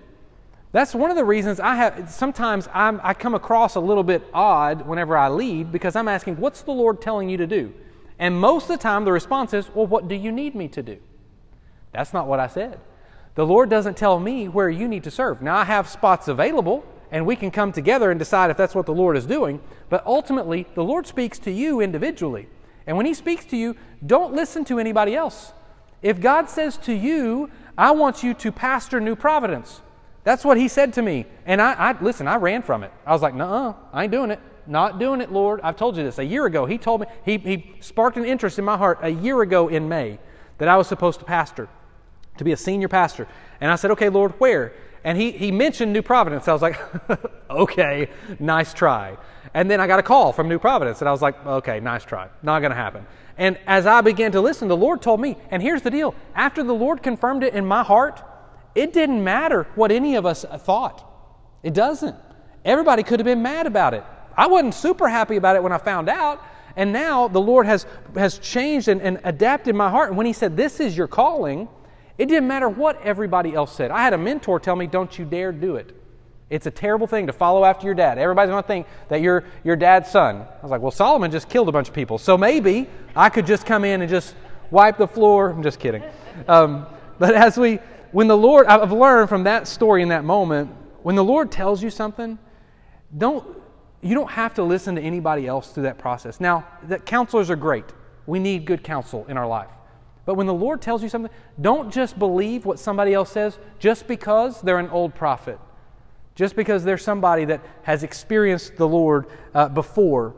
That's one of the reasons I have sometimes I'm, i come across a little bit odd whenever I lead because I'm asking, What's the Lord telling you to do? And most of the time the response is, Well, what do you need me to do? That's not what I said. The Lord doesn't tell me where you need to serve. Now, I have spots available and we can come together and decide if that's what the Lord is doing, but ultimately, the Lord speaks to you individually. And when He speaks to you, don't listen to anybody else. If God says to you, I want you to pastor New Providence, that's what he said to me. And I, I listen, I ran from it. I was like, no, I ain't doing it. Not doing it, Lord. I've told you this. A year ago, he told me, he, he sparked an interest in my heart a year ago in May that I was supposed to pastor, to be a senior pastor. And I said, okay, Lord, where? And he, he mentioned New Providence. I was like, okay, nice try. And then I got a call from New Providence, and I was like, okay, nice try. Not going to happen. And as I began to listen, the Lord told me, and here's the deal after the Lord confirmed it in my heart, it didn't matter what any of us thought. It doesn't. Everybody could have been mad about it. I wasn't super happy about it when I found out. And now the Lord has, has changed and, and adapted my heart. And when He said, This is your calling, It didn't matter what everybody else said. I had a mentor tell me, don't you dare do it. It's a terrible thing to follow after your dad. Everybody's going to think that you're your dad's son. I was like, well, Solomon just killed a bunch of people. So maybe I could just come in and just wipe the floor. I'm just kidding. Um, but as we, when the Lord, I've learned from that story in that moment, when the Lord tells you something, don't, you don't have to listen to anybody else through that process. Now, the counselors are great. We need good counsel in our life. But when the Lord tells you something, don't just believe what somebody else says just because they're an old prophet, just because they're somebody that has experienced the Lord uh, before.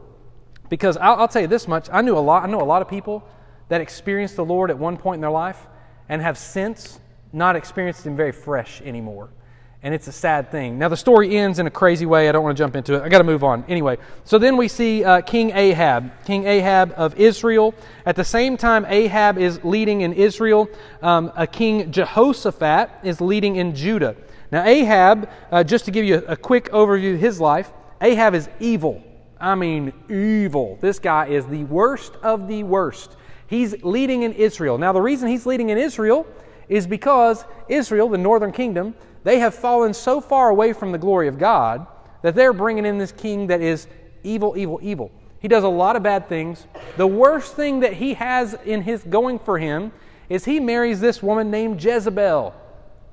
Because I'll, I'll tell you this much: I knew a lot. I know a lot of people that experienced the Lord at one point in their life and have since not experienced Him very fresh anymore and it's a sad thing. Now, the story ends in a crazy way. I don't want to jump into it. I got to move on. Anyway, so then we see uh, King Ahab, King Ahab of Israel. At the same time, Ahab is leading in Israel. Um, a King Jehoshaphat is leading in Judah. Now, Ahab, uh, just to give you a, a quick overview of his life, Ahab is evil. I mean, evil. This guy is the worst of the worst. He's leading in Israel. Now, the reason he's leading in Israel is because Israel, the northern kingdom, they have fallen so far away from the glory of God that they're bringing in this king that is evil, evil, evil. He does a lot of bad things. The worst thing that he has in his going for him is he marries this woman named Jezebel.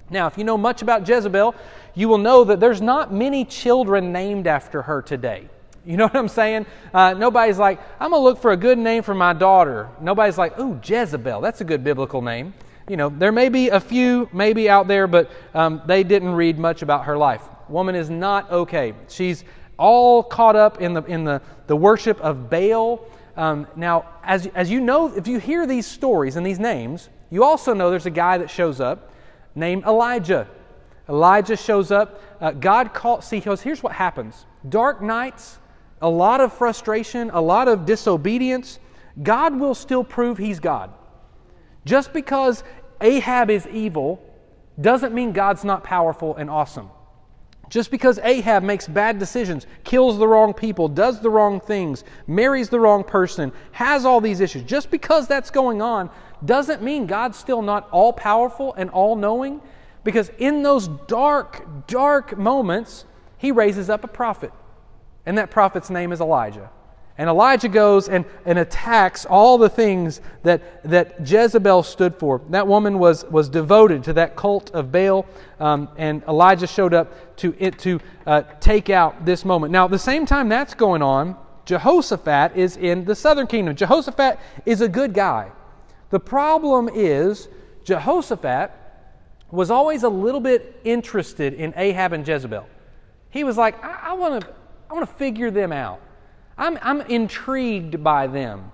Now, if you know much about Jezebel, you will know that there's not many children named after her today. You know what I'm saying? Uh, nobody's like, I'm going to look for a good name for my daughter. Nobody's like, ooh, Jezebel. That's a good biblical name you know, there may be a few maybe out there, but um, they didn't read much about her life. Woman is not okay. She's all caught up in the, in the, the worship of Baal. Um, now, as, as you know, if you hear these stories and these names, you also know there's a guy that shows up named Elijah. Elijah shows up. Uh, God calls, see, here's what happens dark nights, a lot of frustration, a lot of disobedience. God will still prove He's God. Just because Ahab is evil doesn't mean God's not powerful and awesome. Just because Ahab makes bad decisions, kills the wrong people, does the wrong things, marries the wrong person, has all these issues, just because that's going on doesn't mean God's still not all powerful and all knowing. Because in those dark, dark moments, he raises up a prophet. And that prophet's name is Elijah. And Elijah goes and, and attacks all the things that, that Jezebel stood for. That woman was, was devoted to that cult of Baal, um, and Elijah showed up to, it, to uh, take out this moment. Now, at the same time that's going on, Jehoshaphat is in the southern kingdom. Jehoshaphat is a good guy. The problem is, Jehoshaphat was always a little bit interested in Ahab and Jezebel. He was like, I, I want to I want to figure them out. I'm, I'm intrigued by them.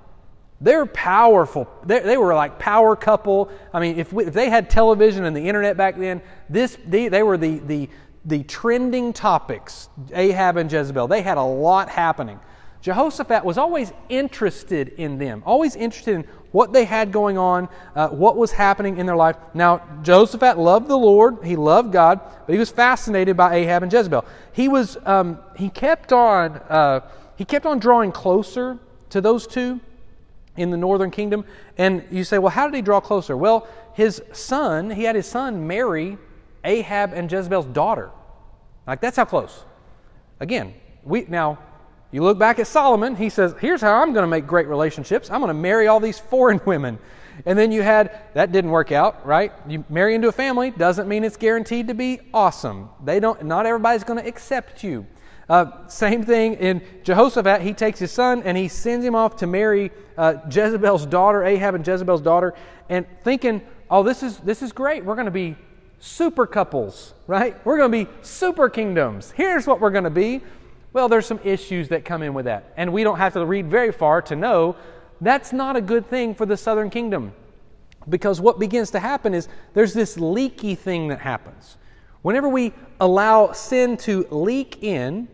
They're powerful. They're, they were like power couple. I mean, if, we, if they had television and the internet back then, this they, they were the, the, the trending topics, Ahab and Jezebel. They had a lot happening. Jehoshaphat was always interested in them, always interested in what they had going on, uh, what was happening in their life. Now, Jehoshaphat loved the Lord, he loved God, but he was fascinated by Ahab and Jezebel. He was, um, he kept on. Uh, he kept on drawing closer to those two in the northern kingdom. And you say, well, how did he draw closer? Well, his son, he had his son marry Ahab and Jezebel's daughter. Like, that's how close. Again, we now you look back at Solomon, he says, Here's how I'm going to make great relationships. I'm going to marry all these foreign women. And then you had, that didn't work out, right? You marry into a family doesn't mean it's guaranteed to be awesome. They don't, not everybody's going to accept you. Uh, same thing in Jehoshaphat. He takes his son and he sends him off to marry uh, Jezebel's daughter, Ahab and Jezebel's daughter, and thinking, oh, this is, this is great. We're going to be super couples, right? We're going to be super kingdoms. Here's what we're going to be. Well, there's some issues that come in with that. And we don't have to read very far to know that's not a good thing for the southern kingdom. Because what begins to happen is there's this leaky thing that happens. Whenever we allow sin to leak in,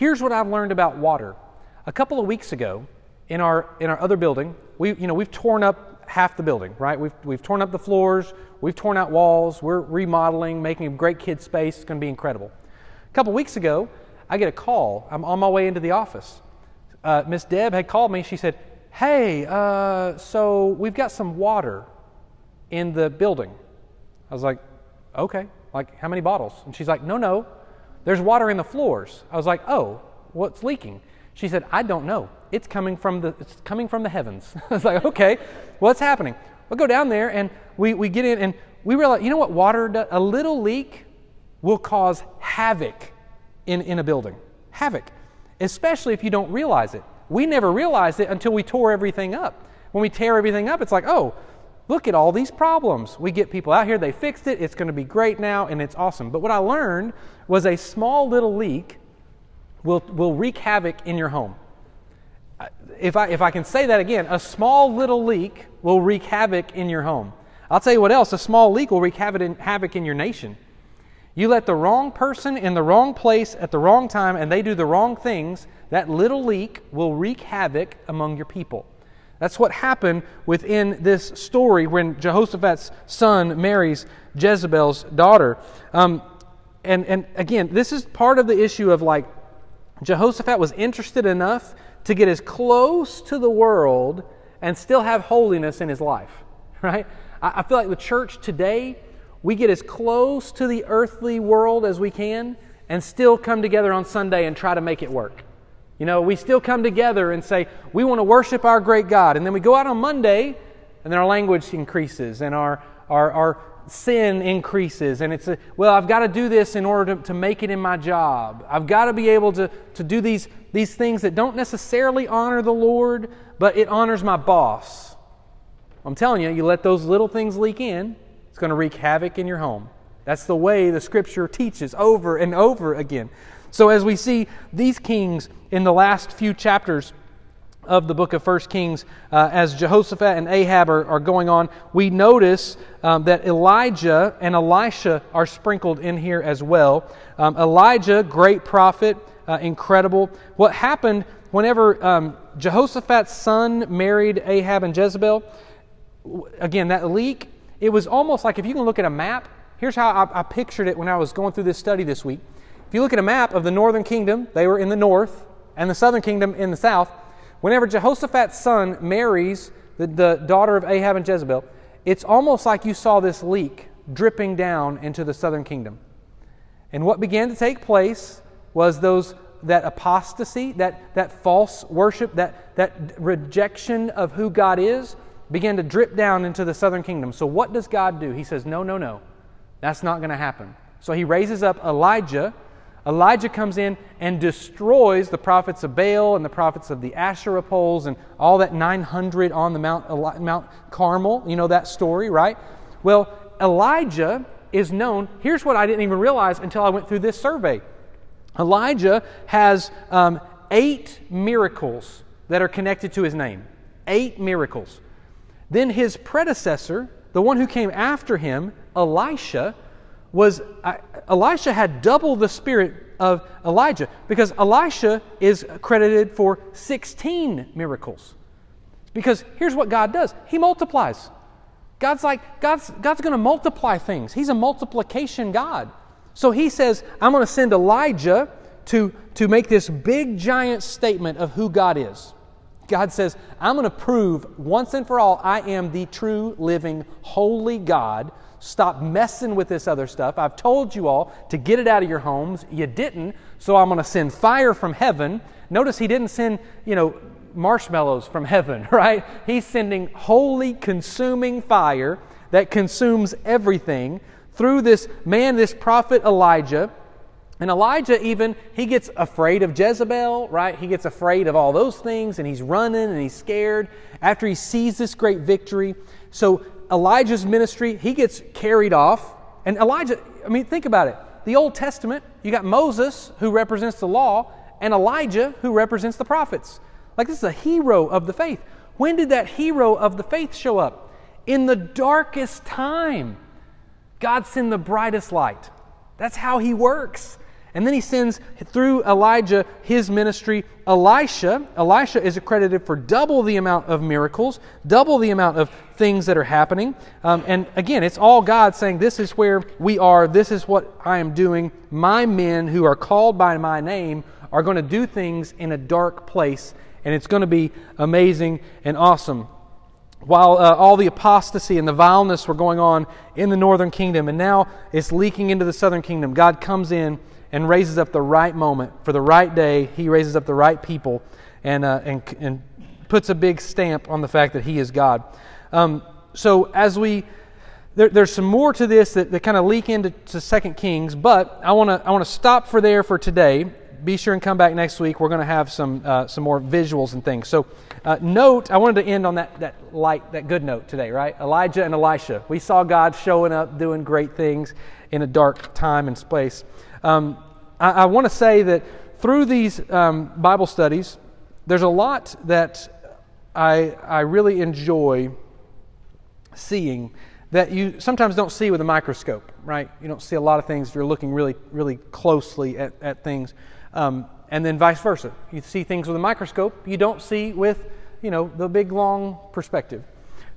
Here's what I've learned about water. A couple of weeks ago, in our, in our other building, we, you know, we've torn up half the building, right? We've, we've torn up the floors, we've torn out walls, we're remodeling, making a great kid space. It's going to be incredible. A couple of weeks ago, I get a call. I'm on my way into the office. Uh, Miss Deb had called me. She said, Hey, uh, so we've got some water in the building. I was like, Okay. Like, how many bottles? And she's like, No, no. There's water in the floors. I was like, Oh, what's leaking? She said, I don't know. It's coming from the, it's coming from the heavens. I was like, Okay, what's happening? We'll go down there and we, we get in and we realize, you know what water does? A little leak will cause havoc in, in a building. Havoc. Especially if you don't realize it. We never realized it until we tore everything up. When we tear everything up, it's like, oh, look at all these problems. We get people out here, they fixed it, it's going to be great now, and it's awesome. But what I learned was a small little leak will, will wreak havoc in your home. If I, if I can say that again, a small little leak will wreak havoc in your home. I'll tell you what else a small leak will wreak havoc in, havoc in your nation. You let the wrong person in the wrong place at the wrong time and they do the wrong things, that little leak will wreak havoc among your people. That's what happened within this story when Jehoshaphat's son marries Jezebel's daughter. Um, and, and again, this is part of the issue of like Jehoshaphat was interested enough to get as close to the world and still have holiness in his life, right? I, I feel like the church today, we get as close to the earthly world as we can and still come together on Sunday and try to make it work. You know, we still come together and say, we want to worship our great God. And then we go out on Monday, and then our language increases and our, our, our sin increases. And it's, a, well, I've got to do this in order to, to make it in my job. I've got to be able to, to do these, these things that don't necessarily honor the Lord, but it honors my boss. I'm telling you, you let those little things leak in, it's going to wreak havoc in your home. That's the way the scripture teaches over and over again. So, as we see these kings in the last few chapters of the book of First Kings, uh, as Jehoshaphat and Ahab are, are going on, we notice um, that Elijah and Elisha are sprinkled in here as well. Um, Elijah, great prophet, uh, incredible. What happened whenever um, Jehoshaphat's son married Ahab and Jezebel? Again, that leak, it was almost like if you can look at a map, here's how I, I pictured it when I was going through this study this week. If you look at a map of the northern kingdom, they were in the north, and the southern kingdom in the south. Whenever Jehoshaphat's son marries the, the daughter of Ahab and Jezebel, it's almost like you saw this leak dripping down into the southern kingdom. And what began to take place was those that apostasy, that, that false worship, that, that rejection of who God is, began to drip down into the southern kingdom. So, what does God do? He says, No, no, no. That's not going to happen. So, he raises up Elijah Elijah comes in and destroys the prophets of Baal and the prophets of the Asherah poles and all that 900 on the Mount, Mount Carmel. You know that story, right? Well, Elijah is known. Here's what I didn't even realize until I went through this survey Elijah has um, eight miracles that are connected to his name. Eight miracles. Then his predecessor, the one who came after him, Elisha, was Elisha had double the spirit of Elijah because Elisha is credited for 16 miracles. Because here's what God does He multiplies. God's like, God's, God's going to multiply things. He's a multiplication God. So he says, I'm going to send Elijah to, to make this big, giant statement of who God is. God says, I'm going to prove once and for all I am the true, living, holy God Stop messing with this other stuff. I've told you all to get it out of your homes. You didn't, so I'm going to send fire from heaven. Notice he didn't send, you know, marshmallows from heaven, right? He's sending holy, consuming fire that consumes everything through this man, this prophet Elijah. And Elijah, even, he gets afraid of Jezebel, right? He gets afraid of all those things and he's running and he's scared after he sees this great victory. So Elijah's ministry, he gets carried off. And Elijah, I mean, think about it. The Old Testament, you got Moses, who represents the law, and Elijah, who represents the prophets. Like, this is a hero of the faith. When did that hero of the faith show up? In the darkest time. God sent the brightest light. That's how he works. And then he sends through Elijah his ministry. Elisha, Elisha is accredited for double the amount of miracles, double the amount of things that are happening. Um, and again, it's all God saying, This is where we are, this is what I am doing. My men who are called by my name are going to do things in a dark place, and it's going to be amazing and awesome. while uh, all the apostasy and the vileness were going on in the northern kingdom, and now it's leaking into the southern kingdom, God comes in and raises up the right moment for the right day. He raises up the right people and, uh, and, and puts a big stamp on the fact that He is God. Um, so as we there, there's some more to this that, that kind of leak into Second Kings, but I want to I want to stop for there for today. Be sure and come back next week. We're going to have some uh, some more visuals and things. So, uh, note I wanted to end on that that light that good note today, right? Elijah and Elisha. We saw God showing up, doing great things in a dark time and space. Um, I, I want to say that through these um, Bible studies, there's a lot that I I really enjoy seeing that you sometimes don't see with a microscope, right? You don't see a lot of things if you're looking really, really closely at, at things. Um, and then vice versa. You see things with a microscope you don't see with, you know, the big long perspective.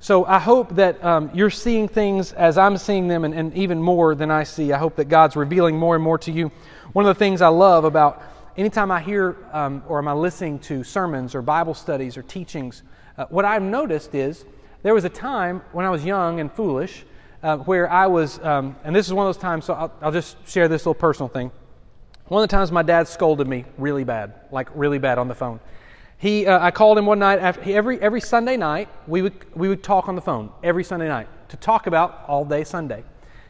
So I hope that um, you're seeing things as I'm seeing them and, and even more than I see. I hope that God's revealing more and more to you. One of the things I love about anytime I hear um, or am I listening to sermons or Bible studies or teachings, uh, what I've noticed is there was a time when I was young and foolish uh, where I was, um, and this is one of those times, so I'll, I'll, just share this little personal thing. One of the times my dad scolded me really bad, like really bad on the phone. He, uh, I called him one night, after, every, every Sunday night, we would, we would talk on the phone, every Sunday night, to talk about all day Sunday.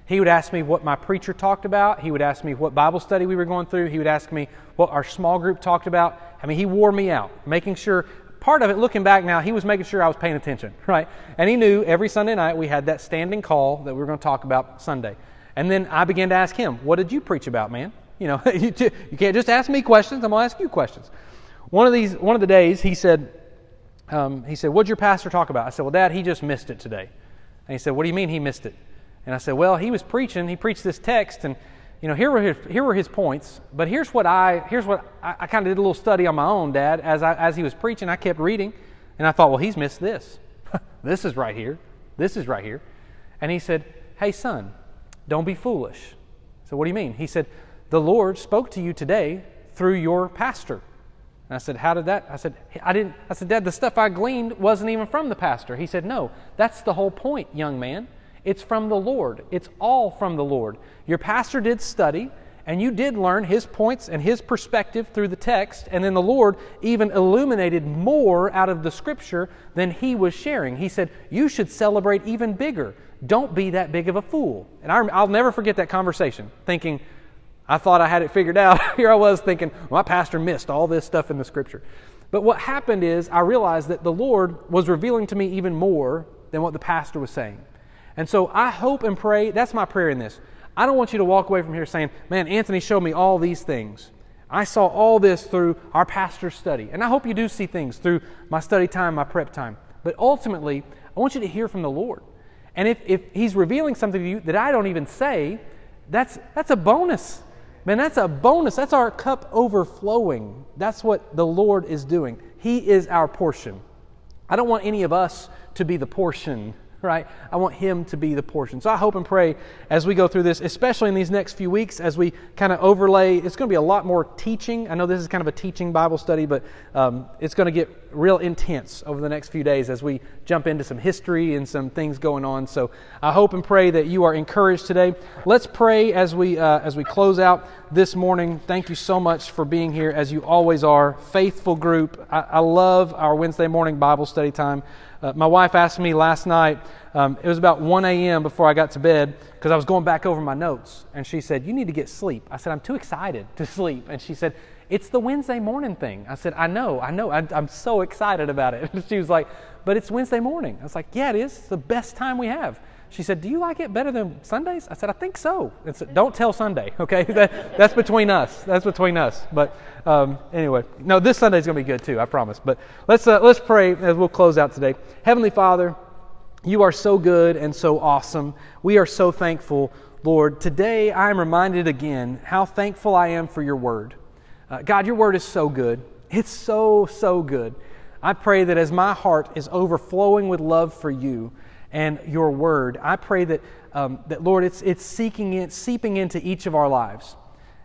He would ask me what my preacher talked about. He would ask me what Bible study we were going through. He would ask me what our small group talked about. I mean, he wore me out, making sure part of it, looking back now, he was making sure I was paying attention, right? And he knew every Sunday night we had that standing call that we were going to talk about Sunday. And then I began to ask him, What did you preach about, man? You know, you, can't just ask me questions, I'm going to ask you questions. One of these, one of the days, he said, um, he said, What'd your pastor talk about? I said, Well, Dad, he just missed it today. And he said, What do you mean he missed it? And I said, Well, he was preaching, he preached this text, and you know, here were his, here were his points, but here's what I, here's what I, I kind of did a little study on my own, Dad. As, I, as he was preaching, I kept reading, and I thought, well, he's missed this. this is right here. This is right here. And he said, hey, son, don't be foolish. So, what do you mean? He said, the Lord spoke to you today through your pastor. And I said, How did that? I said, I didn't. I said, Dad, the stuff I gleaned wasn't even from the pastor. He said, No, that's the whole point, young man. It's from the Lord. It's all from the Lord. Your pastor did study, and you did learn his points and his perspective through the text, and then the Lord even illuminated more out of the scripture than he was sharing. He said, You should celebrate even bigger. Don't be that big of a fool. And I, will never forget that conversation, thinking, I thought I had it figured out. Here I was thinking, well, my pastor missed all this stuff in the scripture. But what happened is I realized that the Lord was revealing to me even more than what the pastor was saying. And so I hope and pray, that's my prayer in this. I don't want you to walk away from here saying, man, Anthony showed me all these things. I saw all this through our pastor's study. And I hope you do see things through my study time, my prep time. But ultimately, I want you to hear from the Lord. And if, if He's revealing something to you that I don't even say, that's, that's a bonus. Man, that's a bonus. That's our cup overflowing. That's what the Lord is doing. He is our portion. I don't want any of us to be the portion right? I want Him to be the portion. So I hope and pray as we go through this, especially in these next few weeks, as we kind of overlay, it's going to be a lot more teaching. I know this is kind of a teaching Bible study, but um, it's going to get real intense over the next few days as we jump into some history and some things going on. So I hope and pray that you are encouraged today. Let's pray as we uh, as we close out this morning. Thank you so much for being here, as you always are. Faithful group. I, I love our Wednesday morning Bible study time. Uh, my wife asked me last night, um, it was about 1 a.m. before I got to bed because I was going back over my notes. And she said, You need to get sleep. I said, I'm too excited to sleep. And she said, It's the Wednesday morning thing. I said, I know, I know. I, am so excited about it. she was like, But it's Wednesday morning. I was like, Yeah, it is. It's the best time we have. She said, Do you like it better than Sundays? I said, I think so. And said, Don't tell Sunday, okay? that, that's between us. That's between us. But um, anyway, no, this Sunday is going to be good too, I promise. But let's, uh, let's pray as we'll close out today. Heavenly Father, you are so good and so awesome. We are so thankful, Lord. Today I am reminded again how thankful I am for your word. Uh, God, your word is so good. It's so, so good. I pray that as my heart is overflowing with love for you, and your word. I pray that, um, that Lord, it's, it's seeking it, seeping into each of our lives.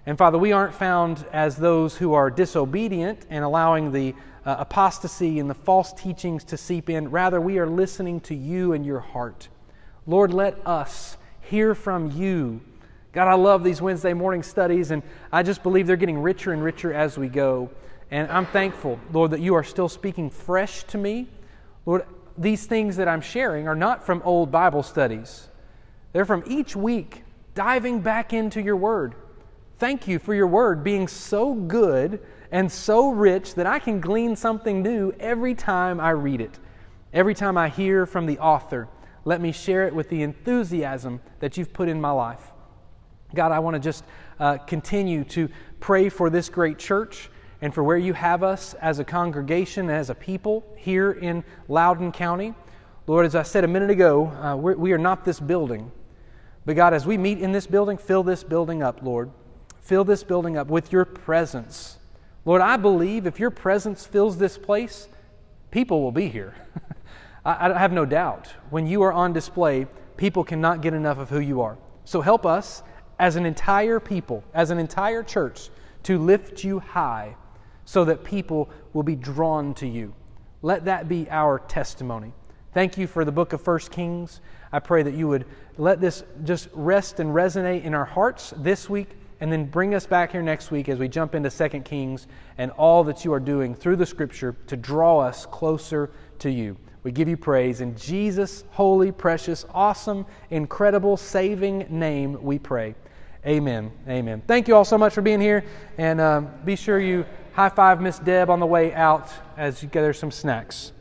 And Father, we aren't found as those who are disobedient and allowing the uh, apostasy and the false teachings to seep in. Rather, we are listening to you and your heart. Lord, let us hear from you. God, I love these Wednesday morning studies, and I just believe they're getting richer and richer as we go. And I'm thankful, Lord, that you are still speaking fresh to me. Lord, these things that I'm sharing are not from old Bible studies, they're from each week diving back into your word. Thank you for your word being so good and so rich that I can glean something new every time I read it. Every time I hear from the author, let me share it with the enthusiasm that you've put in my life. God, I want to just uh, continue to pray for this great church and for where you have us as a congregation, as a people here in Loudoun County. Lord, as I said a minute ago, uh, we are not this building. But God, as we meet in this building, fill this building up, Lord. Fill this building up with your presence. Lord, I believe if your presence fills this place, people will be here. I, I have no doubt. When you are on display, people cannot get enough of who you are. So help us as an entire people, as an entire church, to lift you high so that people will be drawn to you. Let that be our testimony. Thank you for the book of First Kings. I pray that you would let this just rest and resonate in our hearts this week and then bring us back here next week as we jump into Second Kings and all that you are doing through the scripture to draw us closer to you. We give you praise. In Jesus' holy, precious, awesome, incredible, saving name, we pray. Amen. Amen. Thank you all so much for being here. And um, be sure you high five Miss Deb on the way out as you gather some snacks.